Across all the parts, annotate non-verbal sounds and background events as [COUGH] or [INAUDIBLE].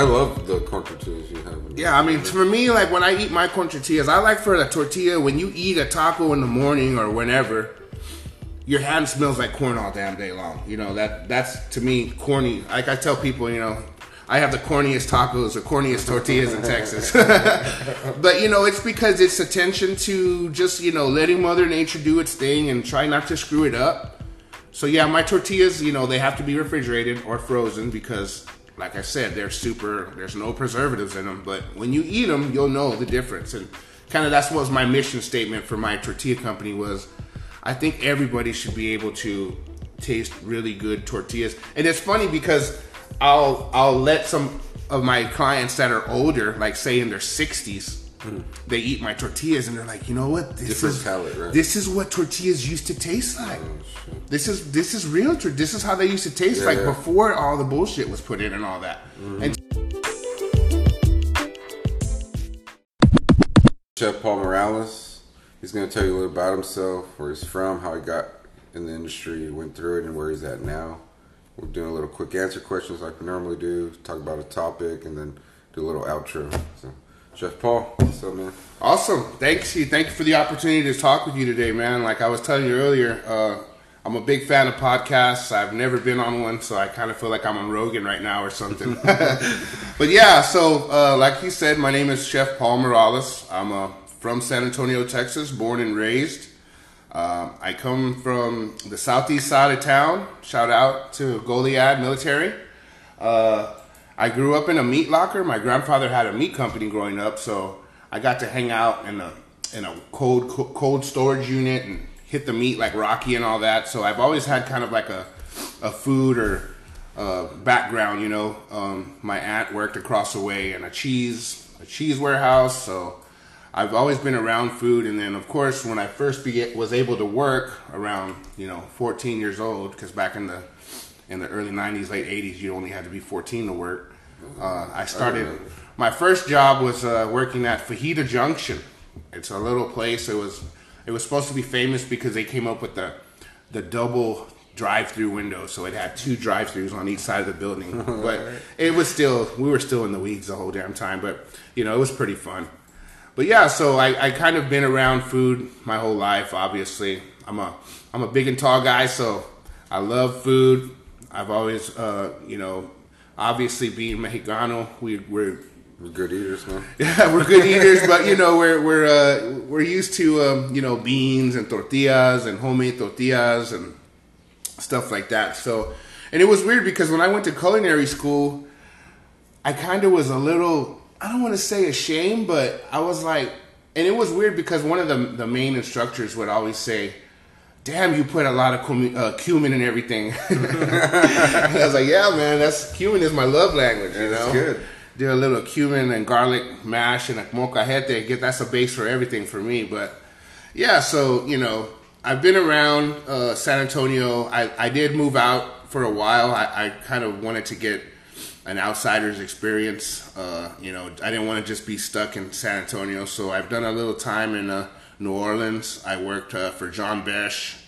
I love the corn tortillas you have. Yeah, I mean, for me, like when I eat my corn tortillas, I like for the tortilla when you eat a taco in the morning or whenever, your hand smells like corn all damn day long. You know that that's to me corny. Like I tell people, you know, I have the corniest tacos or corniest tortillas in Texas. [LAUGHS] but you know, it's because it's attention to just you know letting Mother Nature do its thing and try not to screw it up. So yeah, my tortillas, you know, they have to be refrigerated or frozen because, like I said, they're super. There's no preservatives in them. But when you eat them, you'll know the difference. And kind of that's what was my mission statement for my tortilla company was. I think everybody should be able to taste really good tortillas. And it's funny because I'll I'll let some of my clients that are older, like say in their sixties, they eat my tortillas and they're like, you know what? This Different is palate, right? this is what tortillas used to taste oh, like. This is this is real. This is how they used to taste Yeah, like yeah. before all the bullshit was put in and all that. Mm-hmm. And Chef Paul Morales. He's going to tell you a little about himself, where he's from, how he got in the industry, went through it, and where he's at now. We're doing a little quick answer questions like we normally do, talk about a topic, and then do a little outro. So, Chef Paul, up, man? Awesome. Thanks you. Thank you for the opportunity to talk with you today, man. Like I was telling you earlier, uh, I'm a big fan of podcasts. I've never been on one, so I kind of feel like I'm on Rogan right now or something. [LAUGHS] but yeah, so uh, like you said, my name is Chef Paul Morales. I'm uh, from San Antonio, Texas, born and raised. Um, I come from the southeast side of town. Shout out to Goliad Military. Uh, I grew up in a meat locker. My grandfather had a meat company growing up, so I got to hang out in a in a cold cold storage unit and hit the meat like Rocky and all that. So I've always had kind of like a a food or uh, background. You know, um, my aunt worked across the way in a cheese a cheese warehouse, so I've always been around food. And then, of course, when I first be, was able to work around you know 14 years old, because back in the in the early 90s, late 80s, you only had to be 14 to work. Uh, I started. My first job was uh, working at Fajita Junction. It's a little place. It was it was supposed to be famous because they came up with the the double drive-through window, so it had two drive-throughs on each side of the building. [LAUGHS] but it was still we were still in the weeds the whole damn time. But you know, it was pretty fun. But yeah, so I, I kind of been around food my whole life. Obviously, I'm a I'm a big and tall guy, so I love food. I've always, uh, you know, obviously being Mexicano, we, we're We're good eaters, man. [LAUGHS] yeah, we're good eaters, but you know, we're we're uh, we're used to um, you know beans and tortillas and homemade tortillas and stuff like that. So, and it was weird because when I went to culinary school, I kind of was a little I don't want to say ashamed, but I was like, and it was weird because one of the the main instructors would always say. Damn, you put a lot of cumin, uh, cumin and everything. [LAUGHS] I was like, yeah, man, that's cumin is my love language. You know, It's good. do a little cumin and garlic mash and a molcajete. Get that's a base for everything for me. But yeah, so you know, I've been around uh, San Antonio. I, I did move out for a while. I, I kind of wanted to get an outsider's experience. Uh, you know, I didn't want to just be stuck in San Antonio. So I've done a little time in uh, New Orleans. I worked uh, for John Besh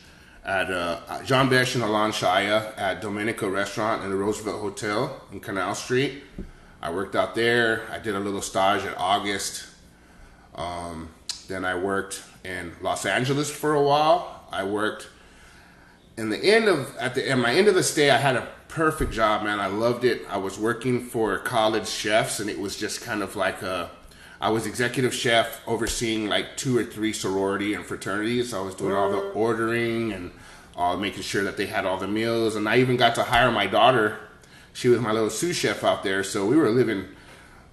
at uh, John Besh and Alon Shaya at Domenica Restaurant in the Roosevelt Hotel in Canal Street. I worked out there. I did a little stage in August. Um, then I worked in Los Angeles for a while. I worked in the end of at the at my end of the stay. I had a perfect job, man. I loved it. I was working for college chefs, and it was just kind of like a. I was executive chef overseeing like two or three sorority and fraternities. I was doing all the ordering and uh, making sure that they had all the meals, and I even got to hire my daughter. She was my little sous chef out there, so we were living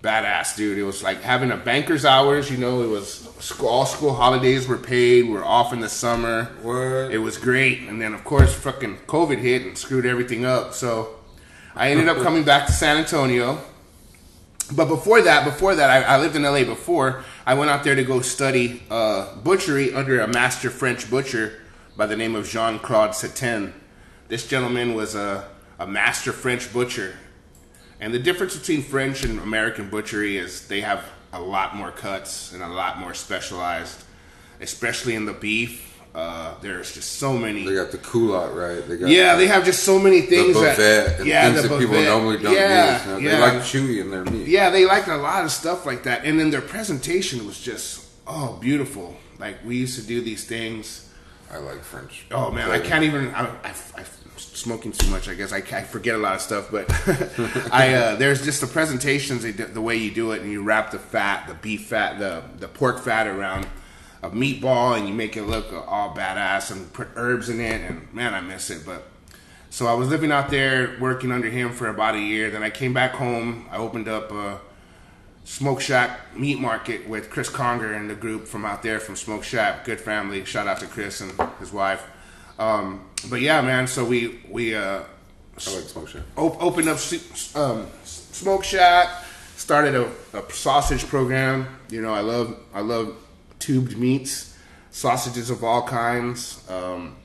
badass, dude. It was like having a banker's hours. You know, it was school, all school holidays were paid. We are off in the summer. What? It was great, and then of course, fucking COVID hit and screwed everything up. So I ended up coming back to San Antonio. But before that, before that, I, I lived in LA before. I went out there to go study uh, butchery under a master French butcher by the name of Jean Claude Setin. This gentleman was a, a master French butcher. And the difference between French and American butchery is they have a lot more cuts and a lot more specialized, especially in the beef. Uh, there's just so many. They got the culotte, right? They got yeah, they have just so many the things buffet that and yeah, things the that people normally don't yeah, use. You know, yeah. They like chewy in their meat. Yeah, they like a lot of stuff like that, and then their presentation was just oh beautiful. Like we used to do these things. I like French. Oh man, I can't even. I, I, I'm smoking too much. I guess I, I forget a lot of stuff. But [LAUGHS] I uh, there's just the presentations, the way you do it, and you wrap the fat, the beef fat, the the pork fat around a meatball, and you make it look all badass and put herbs in it. And man, I miss it. But so I was living out there working under him for about a year. Then I came back home. I opened up a Smoke Shack Meat Market with Chris Conger and the group from out there from Smoke Shack. Good family. Shout out to Chris and his wife. Um, but yeah, man. So we we uh, I like smoke shop. op- opened up um, Smoke Shack. Started a, a sausage program. You know, I love I love tubed meats, sausages of all kinds. Um,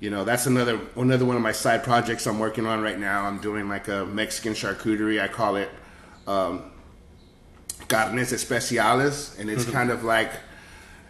you know, that's another another one of my side projects I'm working on right now. I'm doing like a Mexican charcuterie. I call it um, carnes especiales, and it's kind of like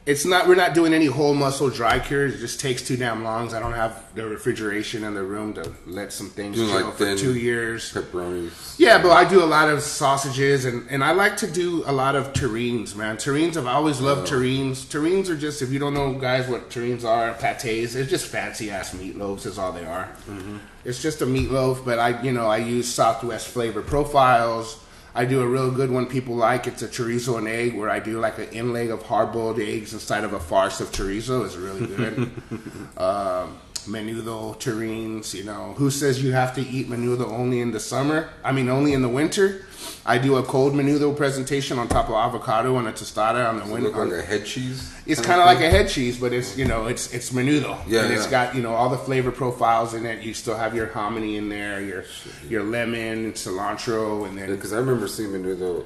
it's not. We're not doing any whole muscle dry cures. It just takes too damn long. I don't have the refrigeration in the room to let some things Doing chill like for two years. Pepperonis. Yeah, but I do a lot of sausages and, and I like to do a lot of terrines, man. Terrines, I've always loved terrines. Terrines are just, if you don't know, guys, what terrines are, pates, it's just fancy ass meatloaves, is all they are. Mm-hmm. It's just a meatloaf, but I, you know, I use Southwest flavor profiles. I do a real good one people like. It's a chorizo and egg where I do like an inlay of hard boiled eggs inside of a farce of chorizo. It's really good. [LAUGHS] um, menudo, terrines, you know. Who says you have to eat menudo only in the summer? I mean, only in the winter? I do a cold menudo presentation on top of avocado and a tostada on the winter. like a head cheese. It's kind of like a head cheese, but it's you know it's it's menudo. Yeah, and it's yeah. got you know all the flavor profiles in it. You still have your hominy in there, your your lemon, cilantro, and then Because I remember seeing menudo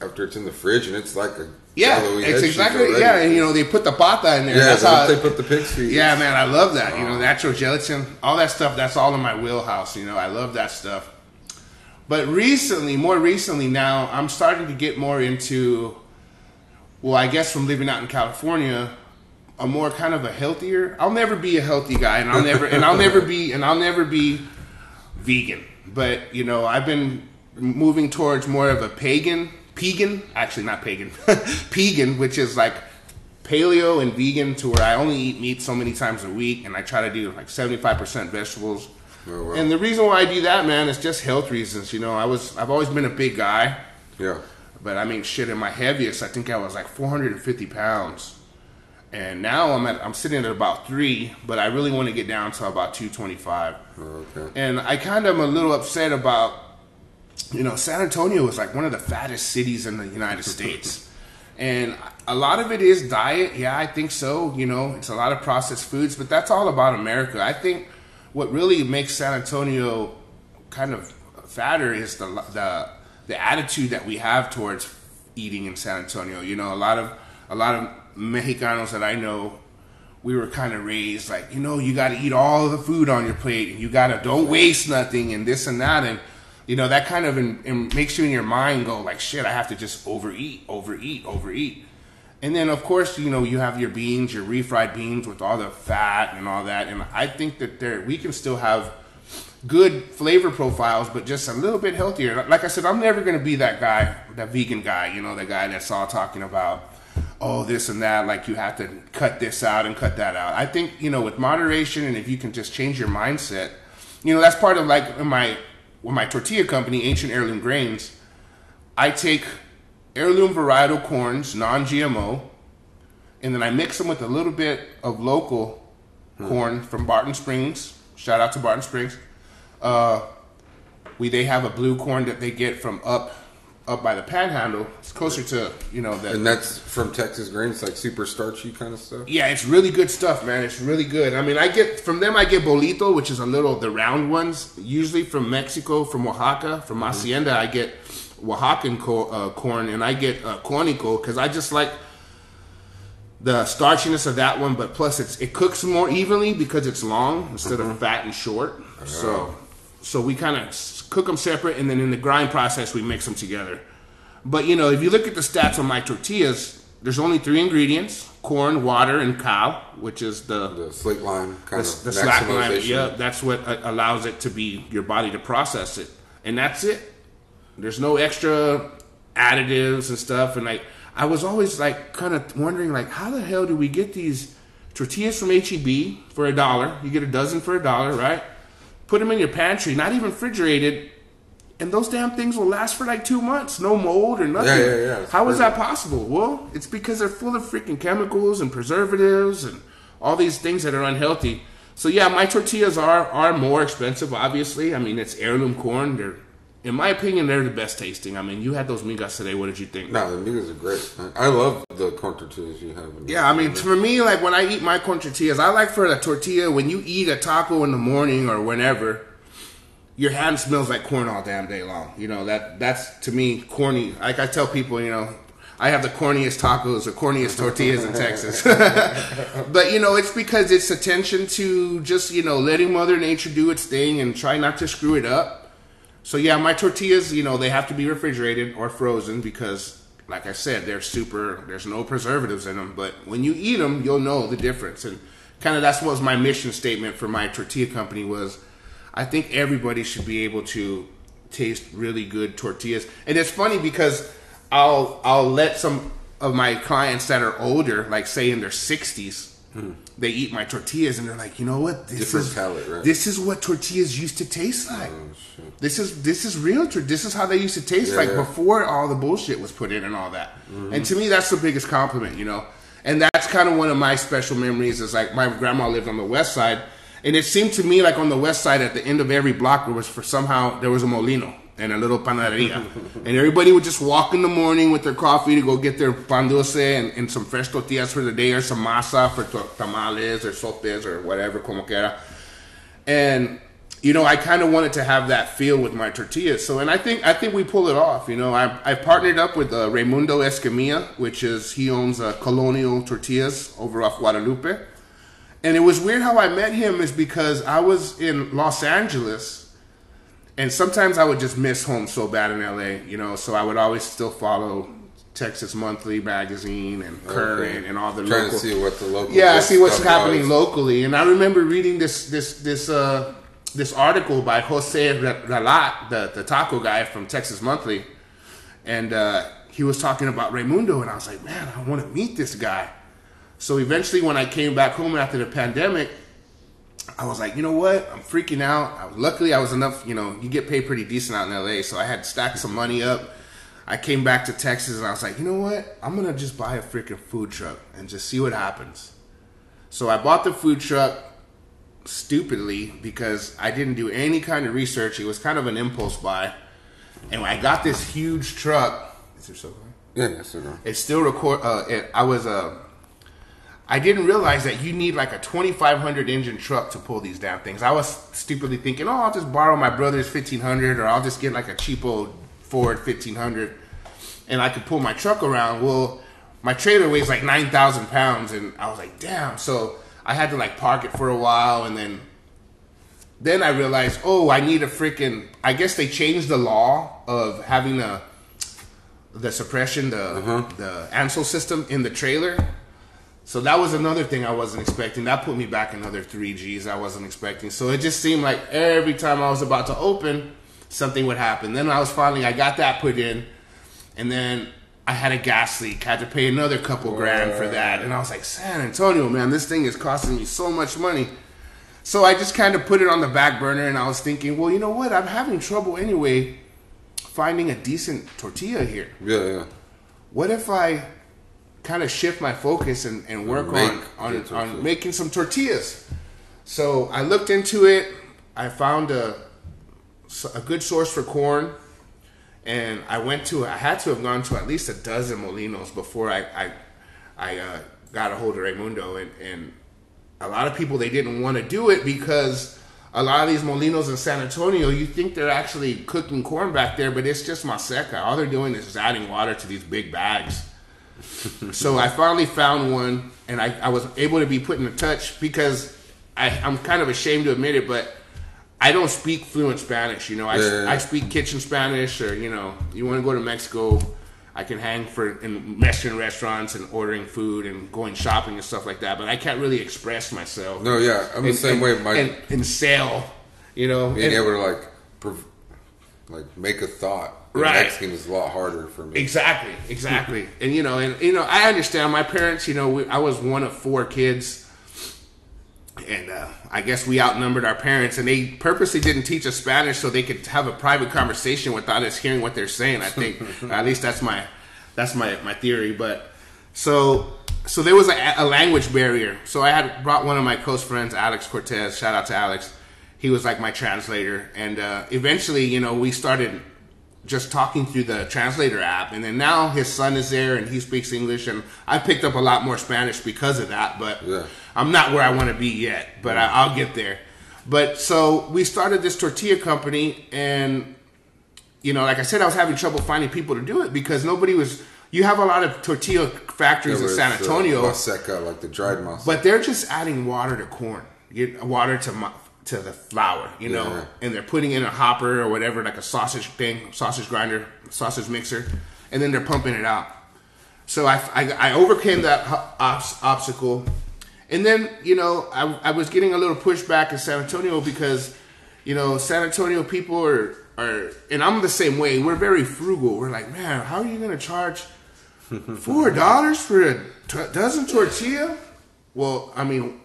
after it's in the fridge and it's like a yeah, it's exactly yeah. And you know they put the pata in there. Yeah, that's how they put the pig's feet. Yeah, man, I love that. You know, oh. natural gelatin, all that stuff. That's all in my wheelhouse. You know, I love that stuff. But recently, more recently now, I'm starting to get more into. Well, I guess from living out in California, a more kind of a healthier. I'll never be a healthy guy, and I'll never, and I'll never be, and I'll never be vegan. But you know, I've been moving towards more of a pagan, pagan, actually not pagan, [LAUGHS] pagan, which is like paleo and vegan to where I only eat meat so many times a week, and I try to do like seventy five percent vegetables. Oh, wow. And the reason why I do that, man, is just health reasons. You know, I was I've always been a big guy, Yeah. but I mean, shit, in my heaviest, I think I was like four hundred and fifty pounds. And now I'm at I'm sitting at about three, but I really want to get down to about two twenty five. Oh, okay. And I kind of am a little upset about, you know, San Antonio is like one of the fattest cities in the United [LAUGHS] States. And a lot of it is diet. Yeah, I think so. You know, it's a lot of processed foods, but that's all about America. I think what really makes San Antonio kind of fatter is the the the attitude that we have towards eating in San Antonio. You know, a lot of a lot of Mexicanos that I know we were kind of raised like you know you got to eat all the food on your plate and you got to don't waste nothing and this and that and you know that kind of in, in makes you in your mind go like shit i have to just overeat overeat overeat. And then of course you know you have your beans your refried beans with all the fat and all that and i think that there we can still have good flavor profiles but just a little bit healthier. Like i said i'm never going to be that guy that vegan guy you know the guy that's all talking about oh this and that like you have to cut this out and cut that out. I think you know with moderation and if you can just change your mindset you know that's part of like my with my tortilla company ancient heirloom grains i take heirloom varietal corns non-gmo and then i mix them with a little bit of local corn from barton springs. Shout out to barton springs. Uh, we they have a blue corn that they get from up up by the panhandle it's closer to you know that. And that's from Texas grains, like super starchy kind of stuff. yeah, it's really good stuff, man. It's really good. I mean, I get from them. I get bolita, which is a little the round ones. Usually from Mexico, from Oaxaca, from Hacienda, I get Oaxacan co- uh, corn, and I get uh, cornico because I just like the starchiness of that one. But plus, it's it cooks more evenly because it's long instead of fat and short. So, so we kind of cook them separate, and then in the grind process, we mix them together. But you know, if you look at the stats on my tortillas, there's only three ingredients: corn, water, and cal, which is the The slate line kind the, of the slack line. Yeah, that's what uh, allows it to be your body to process it, and that's it. There's no extra additives and stuff. And like, I was always like kind of wondering, like, how the hell do we get these tortillas from HEB for a dollar? You get a dozen for a dollar, right? Put them in your pantry, not even refrigerated, and those damn things will last for like two months, no mold or nothing. Yeah, yeah, yeah, How is that possible? Well, it's because they're full of freaking chemicals and preservatives and all these things that are unhealthy. So yeah, my tortillas are are more expensive. Obviously, I mean it's heirloom corn. They're, in my opinion, they're the best tasting. I mean, you had those migas today. What did you think? No, the migas are great. I love the corn tortillas you have. In Yeah, I mean, for me, like when I eat my corn tortillas, I like for the tortilla when you eat a taco in the morning or whenever, your hand smells like corn all damn day long. You know that that's to me corny. Like I tell people, you know, I have the corniest tacos or corniest tortillas in Texas. [LAUGHS] but you know, it's because it's attention to just you know letting Mother Nature do its thing and try not to screw it up. So yeah, my tortillas, you know, they have to be refrigerated or frozen because, like I said, they're super. There's no preservatives in them, but when you eat them, you'll know the difference. And kind of that's what was my mission statement for my tortilla company was. I think everybody should be able to taste really good tortillas. And it's funny because I'll I'll let some of my clients that are older, like say in their sixties, hmm. They eat my tortillas and they're like, you know what, this Different is palate, right? this is what tortillas used to taste oh, like. Oh, shit. This is this is real. This is how they used to taste Yeah, like before all the bullshit was put in and all that. Mm-hmm. And to me, that's the biggest compliment, you know. And that's kind of one of my special memories. Is like my grandma lived on the west side, and it seemed to me like on the west side, at the end of every block, there was for somehow there was a molino and a little panaderia, and everybody would just walk in the morning with their coffee to go get their pan dulce and, and some fresh tortillas for the day, or some masa for tamales or sopes or whatever, como quiera. And you know, I kind of wanted to have that feel with my tortillas. So, and I think I think we pull it off. You know, I I partnered up with uh, Raimundo Escamilla, which is he owns uh, Colonial Tortillas over off Guadalupe. And it was weird how I met him is because I was in Los Angeles, and sometimes I would just miss home so bad in LA. You know, so I would always still follow Texas Monthly magazine and Current Okay. and all the Trying local to see what the local. yeah, I see what's happening was. locally. And I remember reading this this this uh this article by Jose Ra- Ralat, the the taco guy from Texas Monthly, and uh, he was talking about Raimundo, and I was like, man, I want to meet this guy. So eventually, when I came back home after the pandemic, I was like, you know what? I'm freaking out. I luckily, I was enough. You know, you get paid pretty decent out in LA, so I had stacked some money up. I came back to Texas, and I was like, you know what? I'm gonna just buy a freaking food truck and just see what happens. So I bought the food truck stupidly because I didn't do any kind of research. It was kind of an impulse buy, and I got this huge truck, is there so? Yeah, yes, sir. It still record. Uh, it, I was Uh, I didn't realize that you need like a 2500 engine truck to pull these damn things. I was stupidly thinking, oh, I'll just borrow my brother's 1500 or I'll just get like a cheapo Ford 1500 and I could pull my truck around. Well, my trailer weighs like 9,000 pounds and I was like, damn. So I had to like park it for a while and then then I realized, oh, I need a freaking. I guess they changed the law of having a the suppression, the uh-huh. the Ansul system in the trailer. So that was another thing I wasn't expecting. That put me back another three G's I wasn't expecting. So it just seemed like every time I was about to open, something would happen. Then I was finally I got that put in, and then I had a gas leak. Had to pay another couple grand for that, and I was like, San Antonio, man, this thing is costing me so much money. So I just kind of put it on the back burner, and I was thinking, well, you know what? I'm having trouble anyway finding a decent tortilla here. Yeah, yeah. What if I kind of shift my focus and, and work Make on on, on making some tortillas? So I looked into it. I found a a good source for corn, and I went to. I had to have gone to at least a dozen molinos before I I, I uh, got a hold of Raimundo, and, and a lot of people they didn't want to do it because a lot of these molinos in San Antonio, you think they're actually cooking corn back there, but it's just maseca. All they're doing is just adding water to these big bags. So I finally found one, and I, I was able to be put in touch because I, I'm kind of ashamed to admit it, but I don't speak fluent Spanish. You know, I, Yeah. I speak kitchen Spanish, or you know, you want to go to Mexico. I can hang for in Mexican restaurants and ordering food and going shopping and stuff like that. But I can't really express myself. No, yeah, I'm the same and- way. My and, and sell, you know. being and- able to like, like make a thought. in Right. Mexican is a lot harder for me. Exactly, exactly. [LAUGHS] and you know, and you know, I understand. My parents, you know, we, I was one of four kids, and uh, I guess we outnumbered our parents, and they purposely didn't teach us Spanish so they could have a private conversation without us hearing what they're saying. I think, [LAUGHS] at least that's my that's my my theory. But so so there was a, a language barrier. So I had brought one of my close friends, Alex Cortez. Shout out to Alex. He was like my translator, and uh, eventually, you know, we started just talking through the translator app. And then now his son is there and he speaks english. And i picked up a lot more spanish because of that. But Yeah. i'm not where i want to be yet. But I, i'll get there. But so we started this tortilla company. And you know like i said i was having trouble finding people to do it because nobody was you have a lot of tortilla factories in san uh, antonio. Maseca, like the dried masa. but they're just adding water to corn, you, water to to the flour, you know, Yeah. and they're putting in a hopper or whatever, like a sausage thing, sausage grinder, sausage mixer, and then they're pumping it out. So I, I, I overcame that obs- obstacle, and then you know I, I was getting a little pushback in San Antonio because you know San Antonio people are are, and I'm the same way. We're very frugal. We're like, man, how are you going to charge [LAUGHS] four dollars for a t- dozen tortilla? Well, I mean,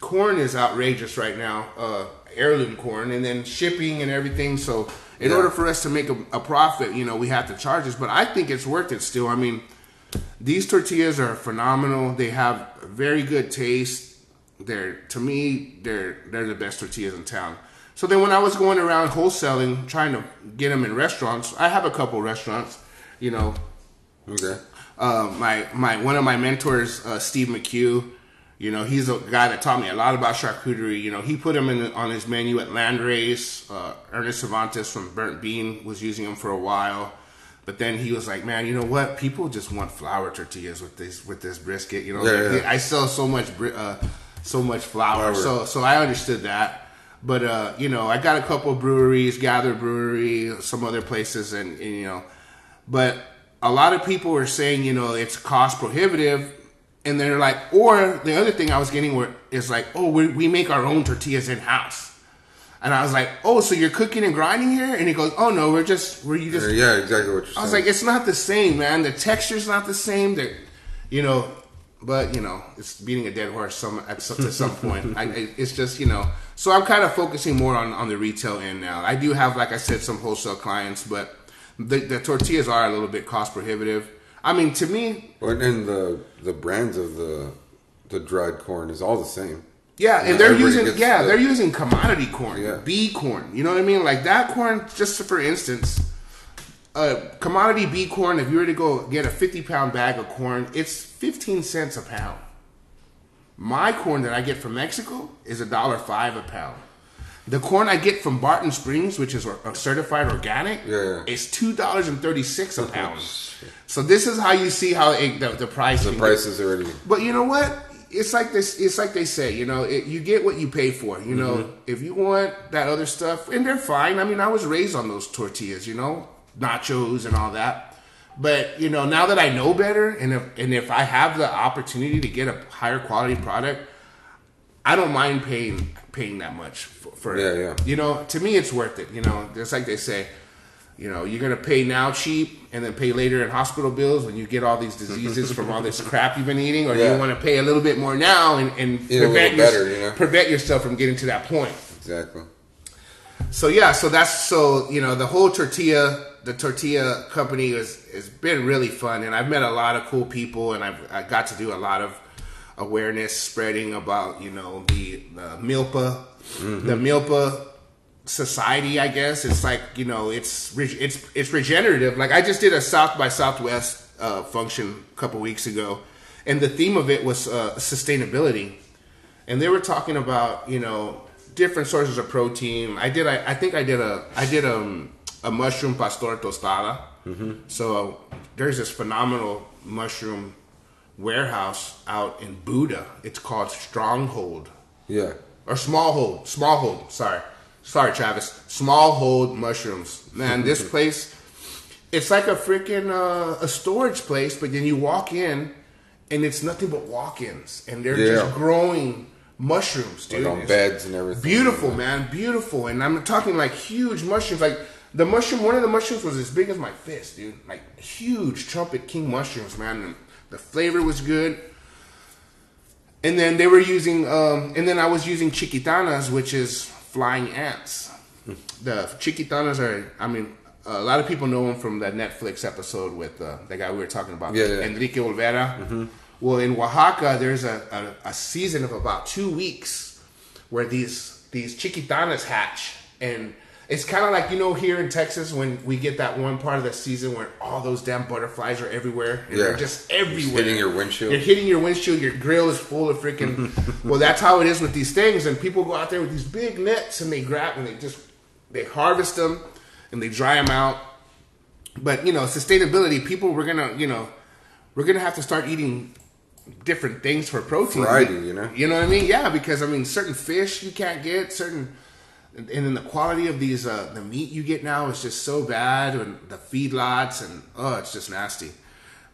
corn is outrageous right now, uh, heirloom corn, and then shipping and everything. So, in Yeah. order for us to make a, a profit, you know, we have to charge this. But I think it's worth it still. I mean, these tortillas are phenomenal. They have very good taste. They're to me, they're they're the best tortillas in town. So then, when I was going around wholesaling, trying to get them in restaurants, I have a couple restaurants. You know, okay. uh, my my one of my mentors, uh, Steve McHugh. You know, he's a guy that taught me a lot about charcuterie. You know, he put him in on his menu at Landrace. Uh, Ernest Servantes from Burnt Bean was using him for a while, but then he was like, "Man, you know what? People just want flour tortillas with this with this brisket. You know, Yeah, yeah. I sell so much uh, so much flour, Flour. so so I understood that." But uh, you know, I got a couple of breweries, Gather Brewery, some other places, and, and you know, but a lot of people are saying, you know, it's cost prohibitive. And they're like, or the other thing I was getting were, is like, oh, we, we make our own tortillas in house. And I was like, oh, so you're cooking and grinding here? And he goes, oh, no, we're just, we're you just. Yeah, exactly what you're saying. I was like, it's not the same, man. The texture's not the same. The, you know, but you know, it's beating a dead horse some at some, to some point. I, I- it's just you know, so I'm kind of focusing more on on the retail end now. I do have, like I said, some wholesale clients, but the, the tortillas are a little bit cost prohibitive. I mean, to me, and the the brands of the the dried corn is all the same. yeah, and Yeah, they're using yeah, the- they're using commodity corn, Yeah. bee corn. You know what I mean? Like that corn, just for instance, uh, commodity bee corn. If you were to go get a 50 pound bag of corn, it's 15 cents a pound. My corn that I get from Mexico is a dollar five a pound. The corn I get from Barton Springs, which is certified organic, Yeah, yeah. is two dollars and thirty six a pound. so this is how you see how it, the, the price. The price is already. but you know what? It's like this. It's like they say. You know, it, you get what you pay for. You know, Mm-hmm. if you want that other stuff, and they're fine. I mean, I was raised on those tortillas. You know, nachos and all that. But you know, now that I know better, and if and if I have the opportunity to get a higher quality product, I don't mind paying paying that much for, for. Yeah, yeah. You know, to me, it's worth it. You know, just like they say, you know, you're gonna pay now cheap and then pay later in hospital bills when you get all these diseases from all this crap you've been eating, or Yeah. you want to pay a little bit more now and, and prevent, better, your- you know? prevent yourself from getting to that point. Exactly. So yeah, so that's so you know the whole tortilla, the tortilla company has has been really fun, and I've met a lot of cool people, and I've I got to do a lot of awareness spreading about you know the the milpa, the milpa society. I guess it's like you know it's it's it's regenerative. Like I just did a South by Southwest uh, function a couple weeks ago, and the theme of it was uh, sustainability and they were talking about you know different sources of protein. I did I, I think I did a I did um, a mushroom pastor tostada. So there's this phenomenal mushroom warehouse out in Buda. It's called Stronghold Yeah. or Smallhold. Smallhold. Sorry, sorry, Travis. Smallhold mushrooms. Man, this [LAUGHS] place it's like a freaking uh, a storage place, but then you walk in, and it's nothing but walk-ins, and they're Yeah. just growing mushrooms, dude. Like on It's beds and everything. Beautiful, man, beautiful, and I'm talking like huge mushrooms. Like the mushroom, one of the mushrooms was as big as my fist, dude. Like huge trumpet king mushrooms, man. And the flavor was good. And then they were using, um, and then I was using chicatanas, which is flying ants. The chicatanas are, I mean, a lot of people know them from that Netflix episode with uh, the guy we were talking about, Yeah, yeah. Enrique Olvera. Well, in Oaxaca, there's a, a, a season of about two weeks where these these chicatanas hatch, and it's kind of like you know here in Texas when we get that one part of the season where all those damn butterflies are everywhere, and Yeah. they're just everywhere, hitting your windshield. You're hitting your windshield. Your grill is full of freaking. [LAUGHS] well, that's how it is with these things, and people go out there with these big nets and they grab and they just they harvest them and they dry them out. But you know, sustainability. People, we're gonna you know, we're gonna have to start eating different things for protein. Variety, you know? You know what I mean? Yeah, because I mean, certain fish you can't get certain. And then the quality of these, uh, the meat you get now is just so bad, and the feedlots, and oh, it's just nasty.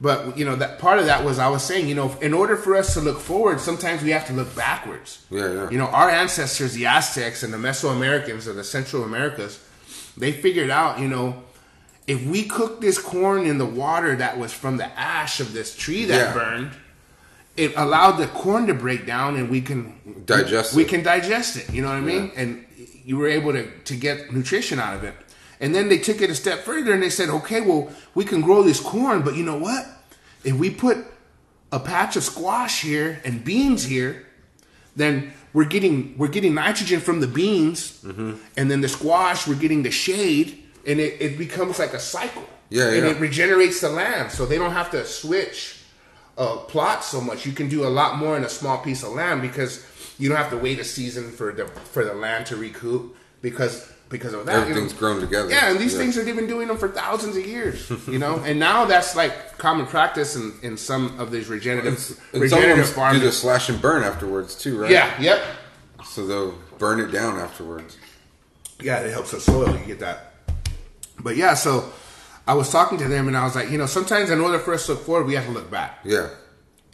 But you know that part of that was I was saying, you know, in order for us to look forward, sometimes we have to look backwards. Yeah, yeah. You know, our ancestors, the Aztecs and the Mesoamericans or the Central Americas, they figured out, you know, if we cook this corn in the water that was from the ash of this tree that Yeah. burned, it allowed the corn to break down and we can Digest we it. can digest it you know what i mean and you were able to, to get nutrition out of it. And then they took it a step further and they said okay well we can grow this corn but you know what? If we put a patch of squash here and beans here then we're getting we're getting nitrogen from the beans. Mm-hmm. and then the squash we're getting the shade and it, it becomes like a cycle. Yeah, and it regenerates the land so they don't have to switch uh, plot so much. You can do a lot more in a small piece of land because you don't have to wait a season for the for the land to recoup because because of that. you know. Everything's grown together. Yeah, and these Yeah. things have been doing them for thousands of years, you know. and now that's like common practice in, in some of these regenerative And some of regenerative them do the slash and burn afterwards too, right? Yeah, yep, So they'll burn it down afterwards. yeah. It helps the soil. You get that. But yeah, so I was talking to them and I was like, you know, sometimes in order for us to look forward, we have to look back. Yeah.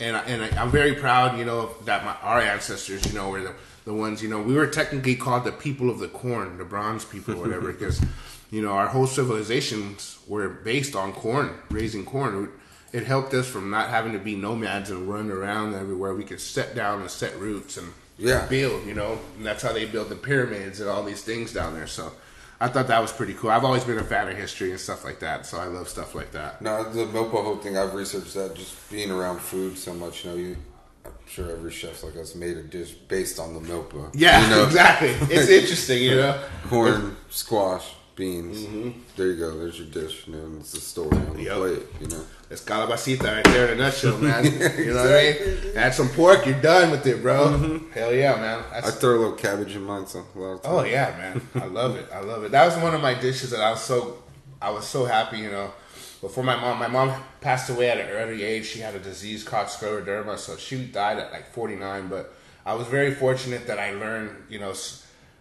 And I, and I, I'm very proud, you know, that my our ancestors, you know, were the, the ones, you know, we were technically called the people of the corn, the bronze people, or whatever, [LAUGHS] because you know our whole civilizations were based on corn, raising corn. It helped us from not having to be nomads and run around everywhere. We could set down and set roots and Yeah. build, you know, and that's how they built the pyramids and all these things down there. So. I thought that was pretty cool. I've always been a fan of history and stuff like that, so I love stuff like that. No, the whole thing, I've researched that just being around food so much, you know, you I'm sure every chef's like us made a dish based on the Milpa. Yeah, you know? [LAUGHS] exactly. It's interesting, you [LAUGHS] know. Corn, squash, beans. Mm-hmm. There you go. There's your dish. Know, it's the story on the Yep. plate. You know. It's calabacita right there in a nutshell, man. [LAUGHS] You know what I mean? Add some pork, you're done with it, bro. Mm-hmm. Hell yeah, man. I throw a little cabbage in mine, so a lot of times. oh yeah, man. I love it. I love it. That was one of my dishes that I was so I was so happy, you know. Before my mom, my mom passed away at an early age. She had a disease called scleroderma, so she died at like 49. But I was very fortunate that I learned, you know,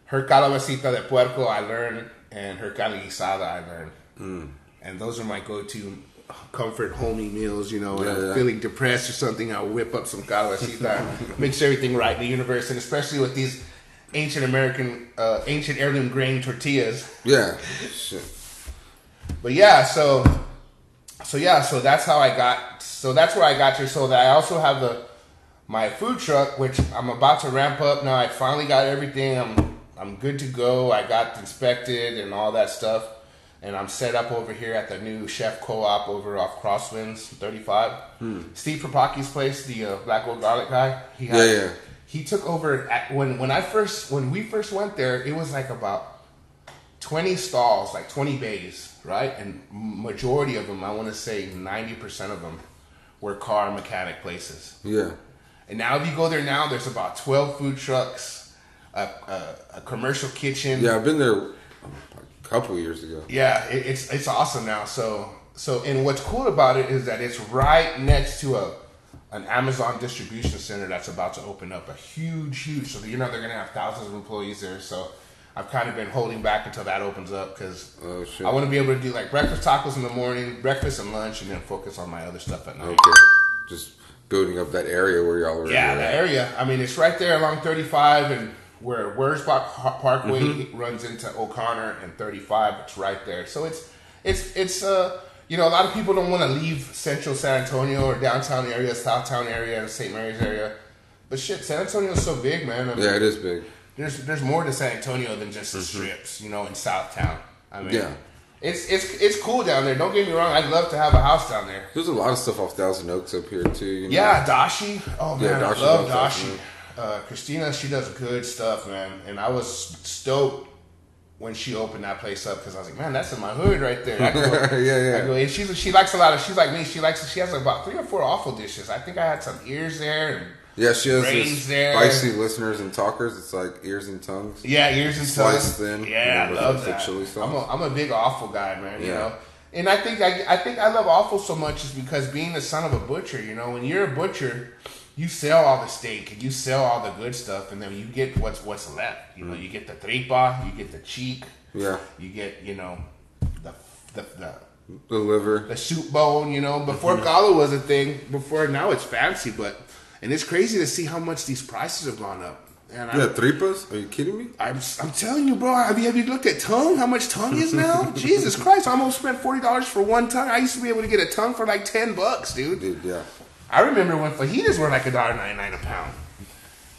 her calabacita de puerco I learned, and her carne guisada I learned. And those are my go-to comfort homey meals. You know, when Yeah, I'm yeah. feeling depressed or something, I'll whip up some calabacita, [LAUGHS] mix everything right in the universe, and especially with these ancient American, uh, ancient heirloom grain tortillas. Yeah. [LAUGHS] Shit. But yeah, so so yeah, so that's how I got. So that's where I got to. So that I also have the my food truck, which I'm about to ramp up now. I finally got everything. I'm I'm good to go. I got inspected and all that stuff, and I'm set up over here at the new Chef Co-op over off Crosswinds 35. Steve Paprocki's place, the uh, Black Gold Garlic guy. He Yeah, yeah. He took over at, when when I first when we first went there. It was like about 20 stalls, like 20 bays, right? And majority of them, I want to say 90% of them were car mechanic places. Yeah. And now if you go there now, there's about 12 food trucks, a, a, a commercial kitchen. Yeah, I've been there um, a couple years ago. Yeah, it, it's it's awesome now. So so and what's cool about it is that it's right next to a an Amazon distribution center that's about to open up a huge huge. So you know they're gonna have thousands of employees there. So I've kind of been holding back until that opens up because Oh. I want to be able to do like breakfast tacos in the morning, breakfast and lunch, and then focus on my other stuff at night. Okay. Just building up that area where y'all are. Yeah, at. that area. I mean, it's right there along 35 and where Wurzbach Parkway Mm-hmm. runs into O'Connor and 35. It's right there. So it's it's it's uh you know a lot of people don't want to leave Central San Antonio or downtown area, Southtown area, St. Mary's area. But shit, San Antonio's so big, man. I mean, Yeah, it is big. there's there's more to San Antonio than just the strips, you know, in Southtown. I mean, Yeah. it's it's it's cool down there. Don't get me wrong. I'd love to have a house down there. There's a lot of stuff off Thousand Oaks up here too. You know? Yeah, Dashi. Oh man, Yeah, I love Dashi. Dashi. Uh, Christina, she does good stuff, man. And I was stoked when she opened that place up because I was like, man, that's in my hood right there. I go, [LAUGHS] Yeah, yeah. I go, and she's she likes a lot of. She's like me. She likes. She has about three or four offal dishes. I think I had some ears there. And, Yeah, she has this there. spicy listeners and talkers. It's like ears and tongues. Yeah, ears and Sliced tongues. thin, Yeah, you I love that. Chili sauce. I'm a, I'm a big offal guy, man. You Yeah. know, and I think I, I think I love offal so much is because being the son of a butcher. You know, when you're a butcher, you sell all the steak and you sell all the good stuff, and then you get what's what's left. You know, Mm. you get the tripa, you get the cheek, Yeah, you get you know the the. the the liver. the soup bone, you know, before Mm-hmm. gala was a thing. Before now, it's fancy, but and it's crazy to see how much these prices have gone up. And Yeah, tripas. Are you kidding me? I'm, I'm telling you, bro. Have you, have you looked at tongue? How much tongue is now? [LAUGHS] Jesus Christ! I almost spent forty dollars for one tongue. I used to be able to get a tongue for like ten bucks, dude. Dude, yeah. I remember when fajitas were like a dollar ninety nine a pound.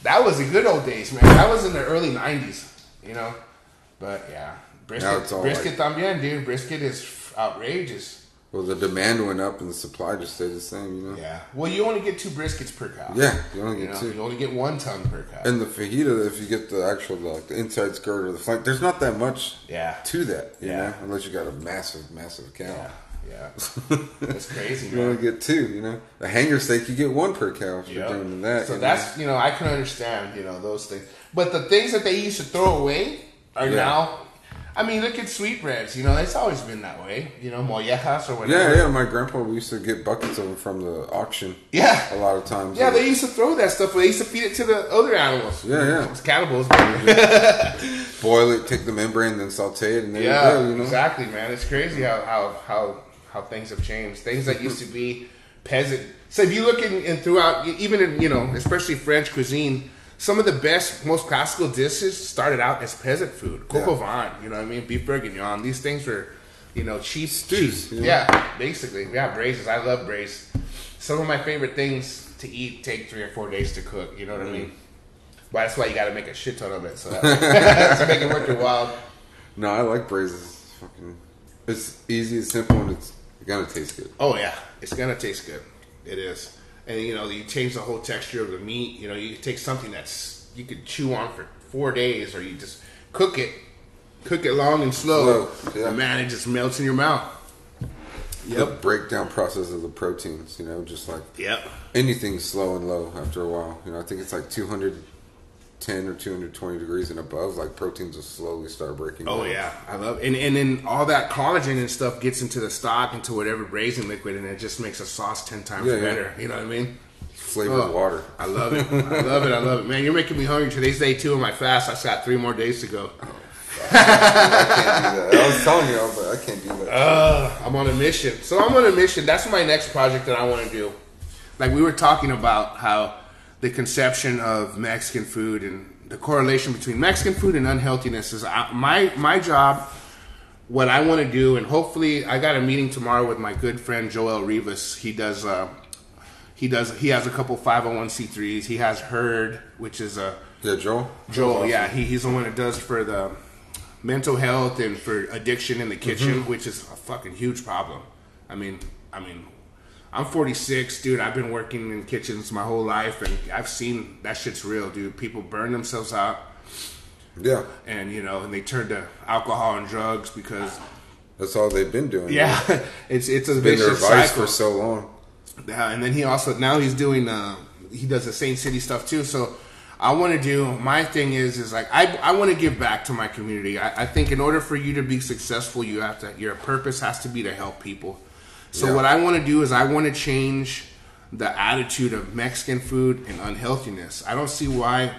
That was the good old days, man. That was in the early nineties, you know. But yeah, brisket, Now it's all brisket también, dude. Brisket is outrageous. Well, the demand went up and the supply just stayed the same. You know. Yeah. Well, you only get two briskets per cow. Yeah, you only You get know, two. you only get one tongue per cow. And the fajita, if you get the actual like the inside skirt or the flank, there's not that much Yeah. to that. You Yeah. know, unless you got a massive, massive cow. yeah. Yeah. [LAUGHS] That's crazy, You only get two. You know, the hanger steak you get one per cow you're Yeah. doing that. So that's you know I can understand you know those things, but the things that they used to throw away are Yeah. now. I mean, look at sweetbreads. You know, it's always been that way. You know, mollejas or whatever. yeah, yeah. My grandpa we used to get buckets of them from the auction. yeah, A lot of times. yeah. They used to throw that stuff. They used to feed it to the other animals. Yeah, yeah. It's cannibals. boil it, take the membrane, then saute it, and there yeah, you go. You know. exactly, man. It's crazy how how how how things have changed. Things that used to be peasant. So if you look in, in throughout, even in you know, especially French cuisine, some of the best, most classical dishes started out as peasant food. Coq au vin, you know what I mean? Beef bourguignon. These things were, you know, cheap Stews, yeah. Yeah, basically, yeah, braises. I love braises. Some of my favorite things to eat take three or four days to cook. You know what I mean? Mm. But that's why you got to make a shit ton of it. So [LAUGHS] [LAUGHS] that, to make it worth your while. No, I like braises. It's fucking. It's easy, it's simple, and it's gonna taste good. Oh yeah, it's gonna taste good. It is, and you know you change the whole texture of the meat. You know you take something that's you could chew on for four days, or you just cook it, cook it long and slow. Slow, yeah. And man, it just melts in your mouth. The breakdown process of the proteins, you know, just like Yep. anything slow and low after a while. You know, I think it's like 210 or 220 degrees and above, like proteins will slowly start breaking Oh down. yeah, I love, and and then all that collagen and stuff gets into the stock, into whatever braising liquid, and it just makes a sauce ten times Yeah, yeah. better. You know what I mean? Flavored Oh, water. I love it. I love it. I love it, man. You're making me hungry. Today's day two of my fast. I got three more days to go. I can't do that. I was telling you, I was like, I can't do that. Uh, I'm on a mission. So I'm on a mission. That's my next project that I want to do. Like we were talking about how the conception of Mexican food and the correlation between Mexican food and unhealthiness is uh, my my job. What I want to do, and hopefully, I got a meeting tomorrow with my good friend Joel Rivas. He does. Uh, he does. He has a couple 501c3s. He has Herd, which is a yeah, Joel? Joel, Awesome. yeah, he, he's the one that does for the mental health and for addiction in the kitchen, which is a fucking huge problem. I mean, I mean, I'm 46, dude. I've been working in kitchens my whole life, and I've seen that shit's real, dude. People burn themselves out, Yeah, and you know, and they turn to alcohol and drugs because, that's all they've been doing. yeah, [LAUGHS] it's it's a Been their vicious vice cycle. for so long. Yeah, and then he also now he's doing uh he does the Saint City stuff too. So I want to do my thing is is like I I want to give back to my community. I, I think in order for you to be successful, you have to your purpose has to be to help people. So Yeah. what I want to do is I want to change the attitude of Mexican food and unhealthiness. I don't see why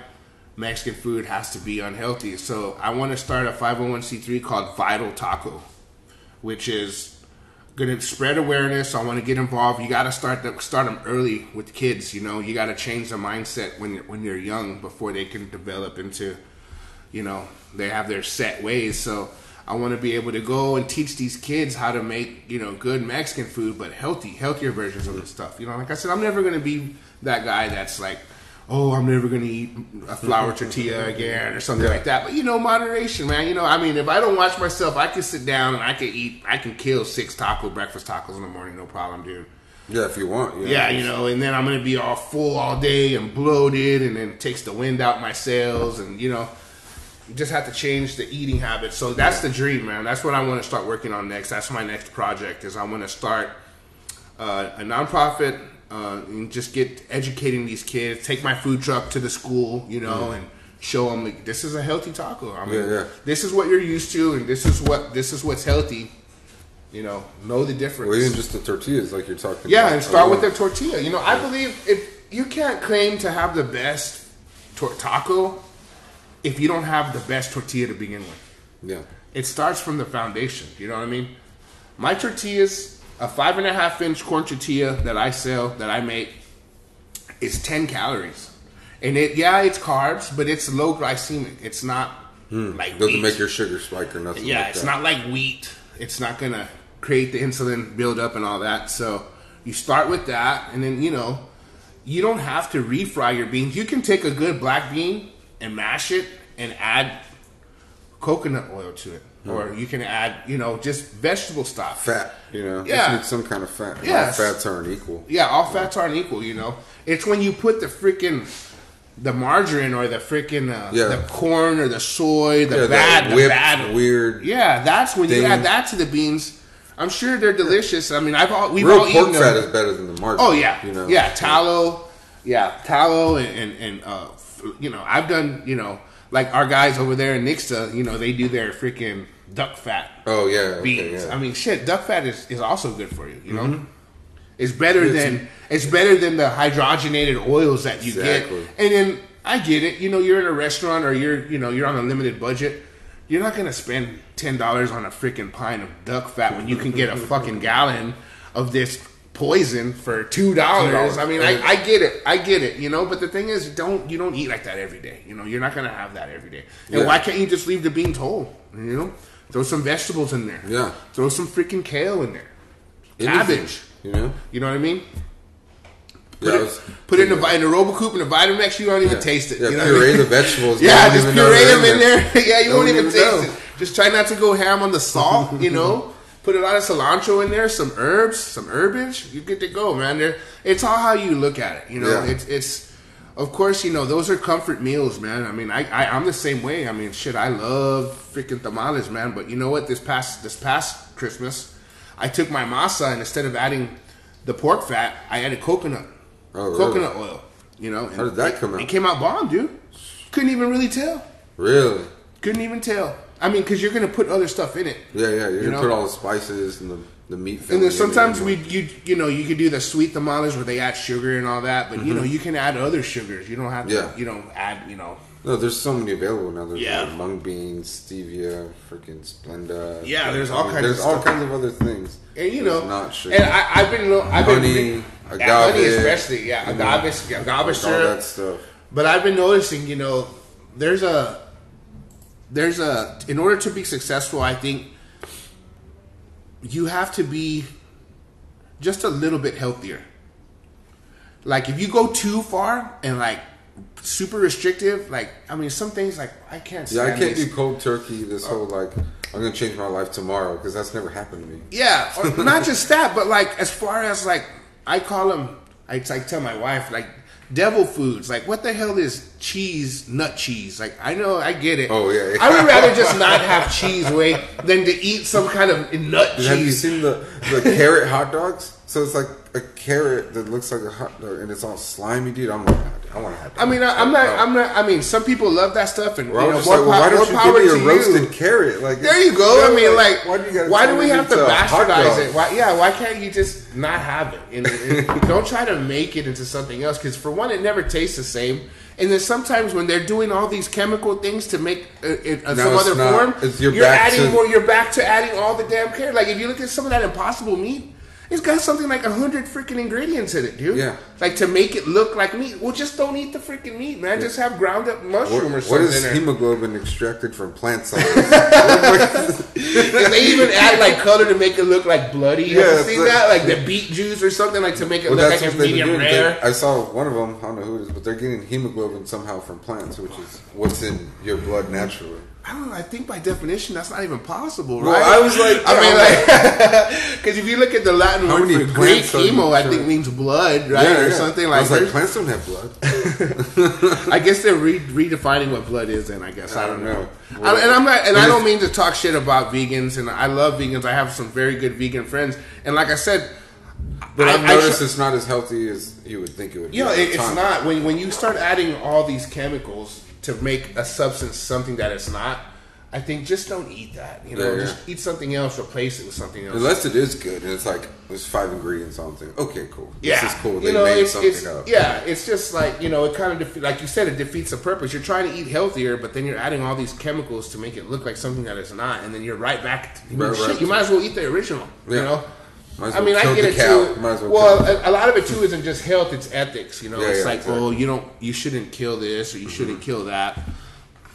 Mexican food has to be unhealthy. So I want to start a 501c3 called Vital Taco, which is going to spread awareness. I want to get involved. You got to start them, start them early with kids. You know, you got to change the mindset when you're, when you're young before they can develop into, you know, they have their set ways. So I want to be able to go and teach these kids how to make you know good Mexican food, but healthy, healthier versions of this stuff. You know, like I said, I'm never going to be that guy that's like oh, I'm never gonna eat a flour tortilla again or something yeah. like that. But you know, moderation, man. You know, I mean, if I don't watch myself, I can sit down and I can eat. I can kill six taco breakfast tacos in the morning, no problem, dude. Yeah, if you want. Yeah, yeah you know, and then I'm gonna be all full all day and bloated, and then takes the wind out my sails, and you know. You just have to change the eating habits. So that's yeah. the dream, man. That's what I want to start working on next. That's my next project. Is I want to start uh, a nonprofit uh, and just get educating these kids. Take my food truck to the school, you know, mm. and show them like, this is a healthy taco. I mean, yeah, yeah. this is what you're used to, and this is what this is what's healthy. You know, know the difference. Well, even just the tortillas, like you're talking. Yeah, about. and start with the tortilla. You know, I believe if you can't claim to have the best tor- taco if you don't have the best tortilla to begin with. Yeah, it starts from the foundation. You know what I mean? My tortillas a five and a half inch corn tortilla that I sell that I make is ten calories, and it yeah it's carbs, but it's low glycemic. It's not hmm. like doesn't wheat. make your sugar spike or nothing. Yeah, like it's that. not like wheat. It's not gonna create the insulin buildup and all that. So you start with that, and then you know you don't have to refry your beans. You can take a good black bean and mash it and add coconut oil to it or you can add, you know, just vegetable stuff. Fat, you know. Yeah. Need some kind of fat. Yeah. All fats aren't equal. Yeah, all fats aren't equal, you know. It's when you put the freaking the margarine or the freaking uh, yeah. the corn or the soy, the yeah, bad, the bad weird. Yeah, that's when thing. you add that to the beans. I'm sure they're delicious. I mean, I've all we've Real all pork eaten fat them. is better than the margarine. Oh yeah, you know, yeah, tallow, yeah, tallow and and, and uh, you know, I've done you know like our guys over there in Nixta, you know, they do their freaking duck fat. Oh yeah, beans. Yeah. I mean, shit, duck fat is, is also good for you. You know, mm-hmm. it's better it's than it's better than the hydrogenated oils that you exactly. get. And then I get it. You know, you're in a restaurant or you're you know you're on a limited budget. You're not gonna spend ten dollars on a freaking pint of duck fat when you can get a [LAUGHS] fucking gallon of this poison for two dollars. I mean, I, I get it, I get it, you know. But the thing is, don't you don't eat like that every day. You know, you're not gonna have that every day. And yeah. why can't you just leave the beans whole? You know, throw some vegetables in there. Yeah, throw some freaking kale in there, cabbage. You know, you know what I mean. Put, yeah, it, put it in the in the Robot Coupe and the Vitamix. You don't even yeah. taste it. Yeah, you know puree I mean? the vegetables. [LAUGHS] yeah, just puree them in there. there. [LAUGHS] yeah, you won't even, even taste know. it. Just try not to go ham on the salt. You know. [LAUGHS] Put a lot of cilantro in there, some herbs, some herbage. You get to go, man. There, it's all how you look at it. You know, yeah. it's it's. Of course, you know those are comfort meals, man. I mean, I, I I'm the same way. I mean, shit, I love freaking tamales, man. But you know what? This past this past Christmas, I took my masa and instead of adding the pork fat, I added coconut, oh, coconut really? oil. You know, how did that come out? It came out bomb, dude. Couldn't even really tell. Really? Couldn't even tell. I mean, because you're gonna put other stuff in it. Yeah, yeah. You're you gonna know? put all the spices and the, the meat. And then sometimes we you you know you could do the sweet tamales where they add sugar and all that, but mm-hmm. you know you can add other sugars. You don't have to. Yeah. You don't add. You know. No, there's so many available now. There's yeah. like mung beans, stevia, freaking Splenda. Yeah, there's all kinds. There's of all stuff. kinds of other things. And you know, not sugar. And I, have been, I've been honey, agave, honey especially, yeah, agave, agave like syrup. All that stuff. But I've been noticing, you know, there's a there's a in order to be successful, I think you have to be just a little bit healthier. Like if you go too far and like super restrictive, like I mean, some things like I can't. Yeah, I can't do cold turkey. This uh, whole like I'm gonna change my life tomorrow because that's never happened to me. Yeah, [LAUGHS] not just that, but like as far as like I call them, I, I tell my wife like devil foods. Like, what the hell is cheese, nut cheese? Like, I know, I get it. Oh yeah. I would rather just [LAUGHS] not have cheese, way than to eat some kind of nut cheese. Have you seen the the carrot hot dogs? So it's like a carrot that looks like a hot dog, and it's all slimy, dude. I'm like, I want to have. I mean, I, am not. I'm not. I mean, some people love that stuff, and well, you know, more, like, well, why don't you give me a roasted you. carrot? Like there you go. I mean, like, why do, why do we have to bastardize it? Why, yeah, why can't you just not have it? And, and [LAUGHS] don't try to make it into something else. Because for one, it never tastes the same, And then sometimes when they're doing all these chemical things to make uh, it, uh, No, some other not. form, you're you're adding to- more. You're back to adding all the damn care. Like if you look at some of that impossible meat, it's got something like a hundred freaking ingredients in it, dude. Yeah. Like to make it look like meat. Well, just don't eat the freaking meat, man. Just have ground up What, mushroom or what something. is in there. hemoglobin extracted from plant cells? [LAUGHS] [LAUGHS] They even add like color to make it look like bloody. Yeah, you it's seen like- that? Like the beet juice or something, like to make it well, look like what been medium rare. They- I saw one of them. I don't know who it is, but they're getting hemoglobin somehow from plants, which is what's in your blood naturally. I don't know. I think by definition that's not even possible, right? Well. I was like, I mean, like, because [LAUGHS] if you look at the Latin How word for Greek, plants are you chemo, I think means blood, right, or something like. I was like, plants don't have blood. [LAUGHS] [LAUGHS] I guess they're re- redefining what blood is. Then I guess I, I don't know. know. I- and I'm not, and I don't mean to talk shit about vegans, and I love vegans. I have some very good vegan friends, and like I said, But I- I've I noticed tr- it's not as healthy as you would think it would be. You know, at the it, it's not when when you start adding all these chemicals to make a substance something that it's not. I think just don't eat that. You know, Yeah, yeah. just eat something else. Replace it with something else. Unless it is good and it's like there's five ingredients on thing. Okay, cool. yeah, This is cool. They you know, made it's, something it's up. yeah, it's just like you know, it kind of defe- like you said, it defeats the purpose. You're trying to eat healthier, but then you're adding all these chemicals to make it look like something that it's not, and then you're right back. To, Right, shit, right. you might as well eat the original. You know. I mean, I get it cow. too. Well well, a, a lot of it too isn't just health; it's ethics. You know, Yeah, it's yeah, like, exactly. oh, you don't, you shouldn't kill this or you shouldn't kill that.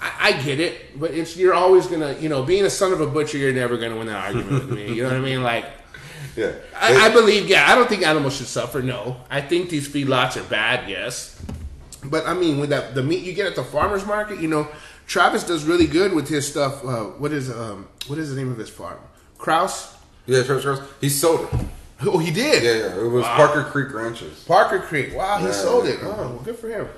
I, I get it, but it's you're always gonna, you know, being a son of a butcher, you're never gonna win that argument with me. You know what I mean? Like, [LAUGHS] Yeah. I, I believe, yeah, I don't think animals should suffer. No, I think these feedlots are bad. Yes, but I mean, with that the meat you get at the farmers market, you know, Travis does really good with his stuff. Uh, what is um, what is the name of his farm? Kraus. Yeah, Travis Cross. He sold it. Oh, he did. Yeah, yeah. It was Wow. Parker Creek Ranches. Parker Creek. Wow, he Yeah. sold it. Oh, well, good for him.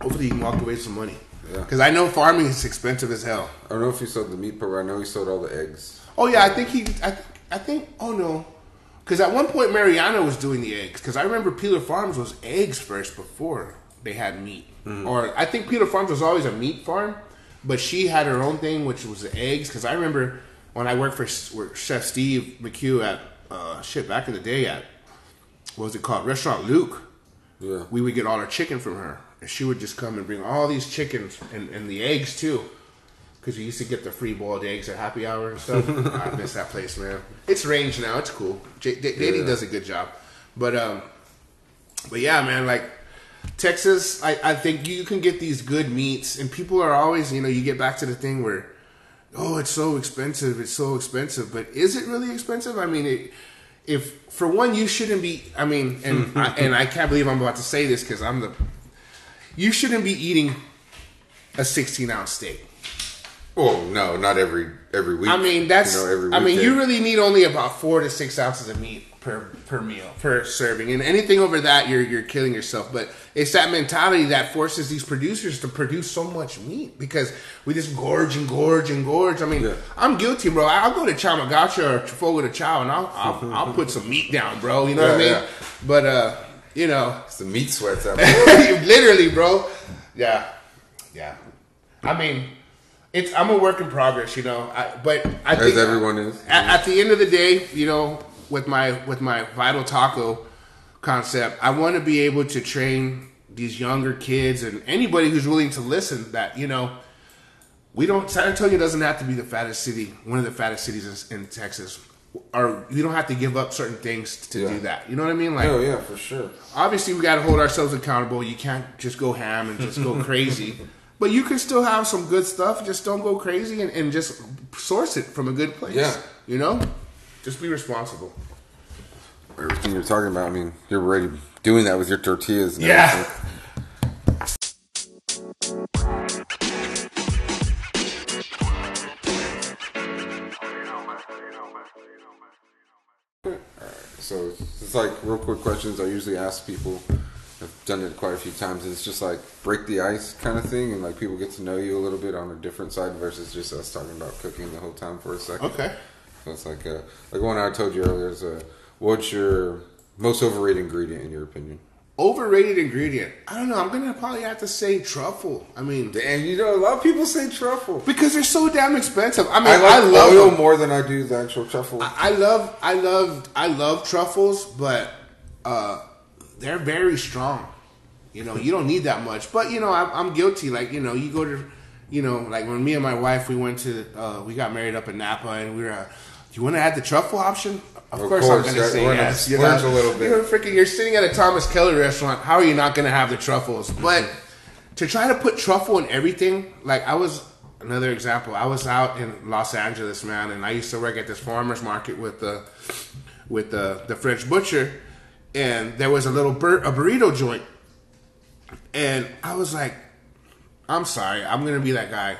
Hopefully, he can walk away with some money. Yeah. Because I know farming is expensive as hell. I don't know if he sold the meat but I know he sold all the eggs. Oh yeah, I think he. I, th- I think. Oh no, because at one point Mariana was doing the eggs. Because I remember Peeler Farms was eggs first before they had meat. Mm-hmm. Or I think Peeler Farms was always a meat farm, but she had her own thing, which was the eggs. Because I remember when I worked for Chef Steve McHugh at uh, shit back in the day at what was it called Restaurant Luke. Yeah. We would get all our chicken from her, and she would just come and bring all these chickens and, and the eggs too. Because we used to get the free boiled eggs at happy hour and stuff. [LAUGHS] I miss that place, man. It's range now. It's cool. J- D- Yeah. does a good job. But um, but yeah, man. Like Texas, I, I think you can get these good meats, and people are always, you know, you get back to the thing where, oh, it's so expensive. It's so expensive. But is it really expensive? I mean, it, if for one, you shouldn't be. I mean, and [LAUGHS] I, and I can't believe I'm about to say this because I'm the. You shouldn't be eating a 16 ounce steak. Oh no, not every every week. I mean, that's. You know, I mean, you really need only about four to six ounces of meat per per meal per serving, and anything over that, you're you're killing yourself. But it's that mentality that forces these producers to produce so much meat because we just gorge and gorge and gorge. I mean, Yeah. I'm guilty, bro. I'll go to Chama Gaúcha or Fogo de Chao, and I'll I'll, [LAUGHS] I'll put some meat down, bro. You know what I mean? yeah. But uh, you know, It's the meat sweats [LAUGHS] out literally, bro. Yeah, yeah. I mean, it's I'm a work in progress, you know. I, but I As think everyone is. At, at the end of the day, you know, with my with my vital taco concept, I want to be able to train these younger kids and anybody who's willing to listen that you know. We don't. San Antonio doesn't have to be the fattest city, one of the fattest cities in, in Texas, or you don't have to give up certain things to Yeah. do that. You know what I mean? Like, Oh yeah, for sure. obviously we got to hold ourselves accountable. You can't just go ham and just go [LAUGHS] crazy. But you can still have some good stuff. Just don't go crazy and, and just source it from a good place. Yeah. You know? Just be responsible. Everything you're talking about, I mean, you're already doing that with your tortillas. And Yeah. everything. So it's like real quick questions I usually ask people. I've done it quite a few times. It's just like break the ice kind of thing, and like people get to know you a little bit on a different side versus just us talking about cooking the whole time for a second. Okay. So it's like uh, like one I told you earlier is uh, what's your most overrated ingredient in your opinion? Overrated ingredient. I don't know. I'm gonna probably have to say truffle. I mean, And you know a lot of people say truffle. because they're so damn expensive. I mean, I I, love oil them. more than I do the actual truffle. I love, I love, I love truffles, but uh, they're very strong. You know, you don't need that much. But you know, I'm, I'm guilty. Like you know, you go to, you know, like when me and my wife we went to, uh, we got married up in Napa, and we were. Uh, do you want to add the truffle option? Of, Of course, course, I'm going to say we're yes. You know, a little bit. You're freaking. You're sitting at a Thomas Keller restaurant. How are you not going to have the truffles? But to try to put truffle in everything, like I was another example. I was out in Los Angeles, man, and I used to work at this farmers market with the with the the French butcher, and there was a little bur- a burrito joint, and I was like, I'm sorry, I'm gonna be that guy.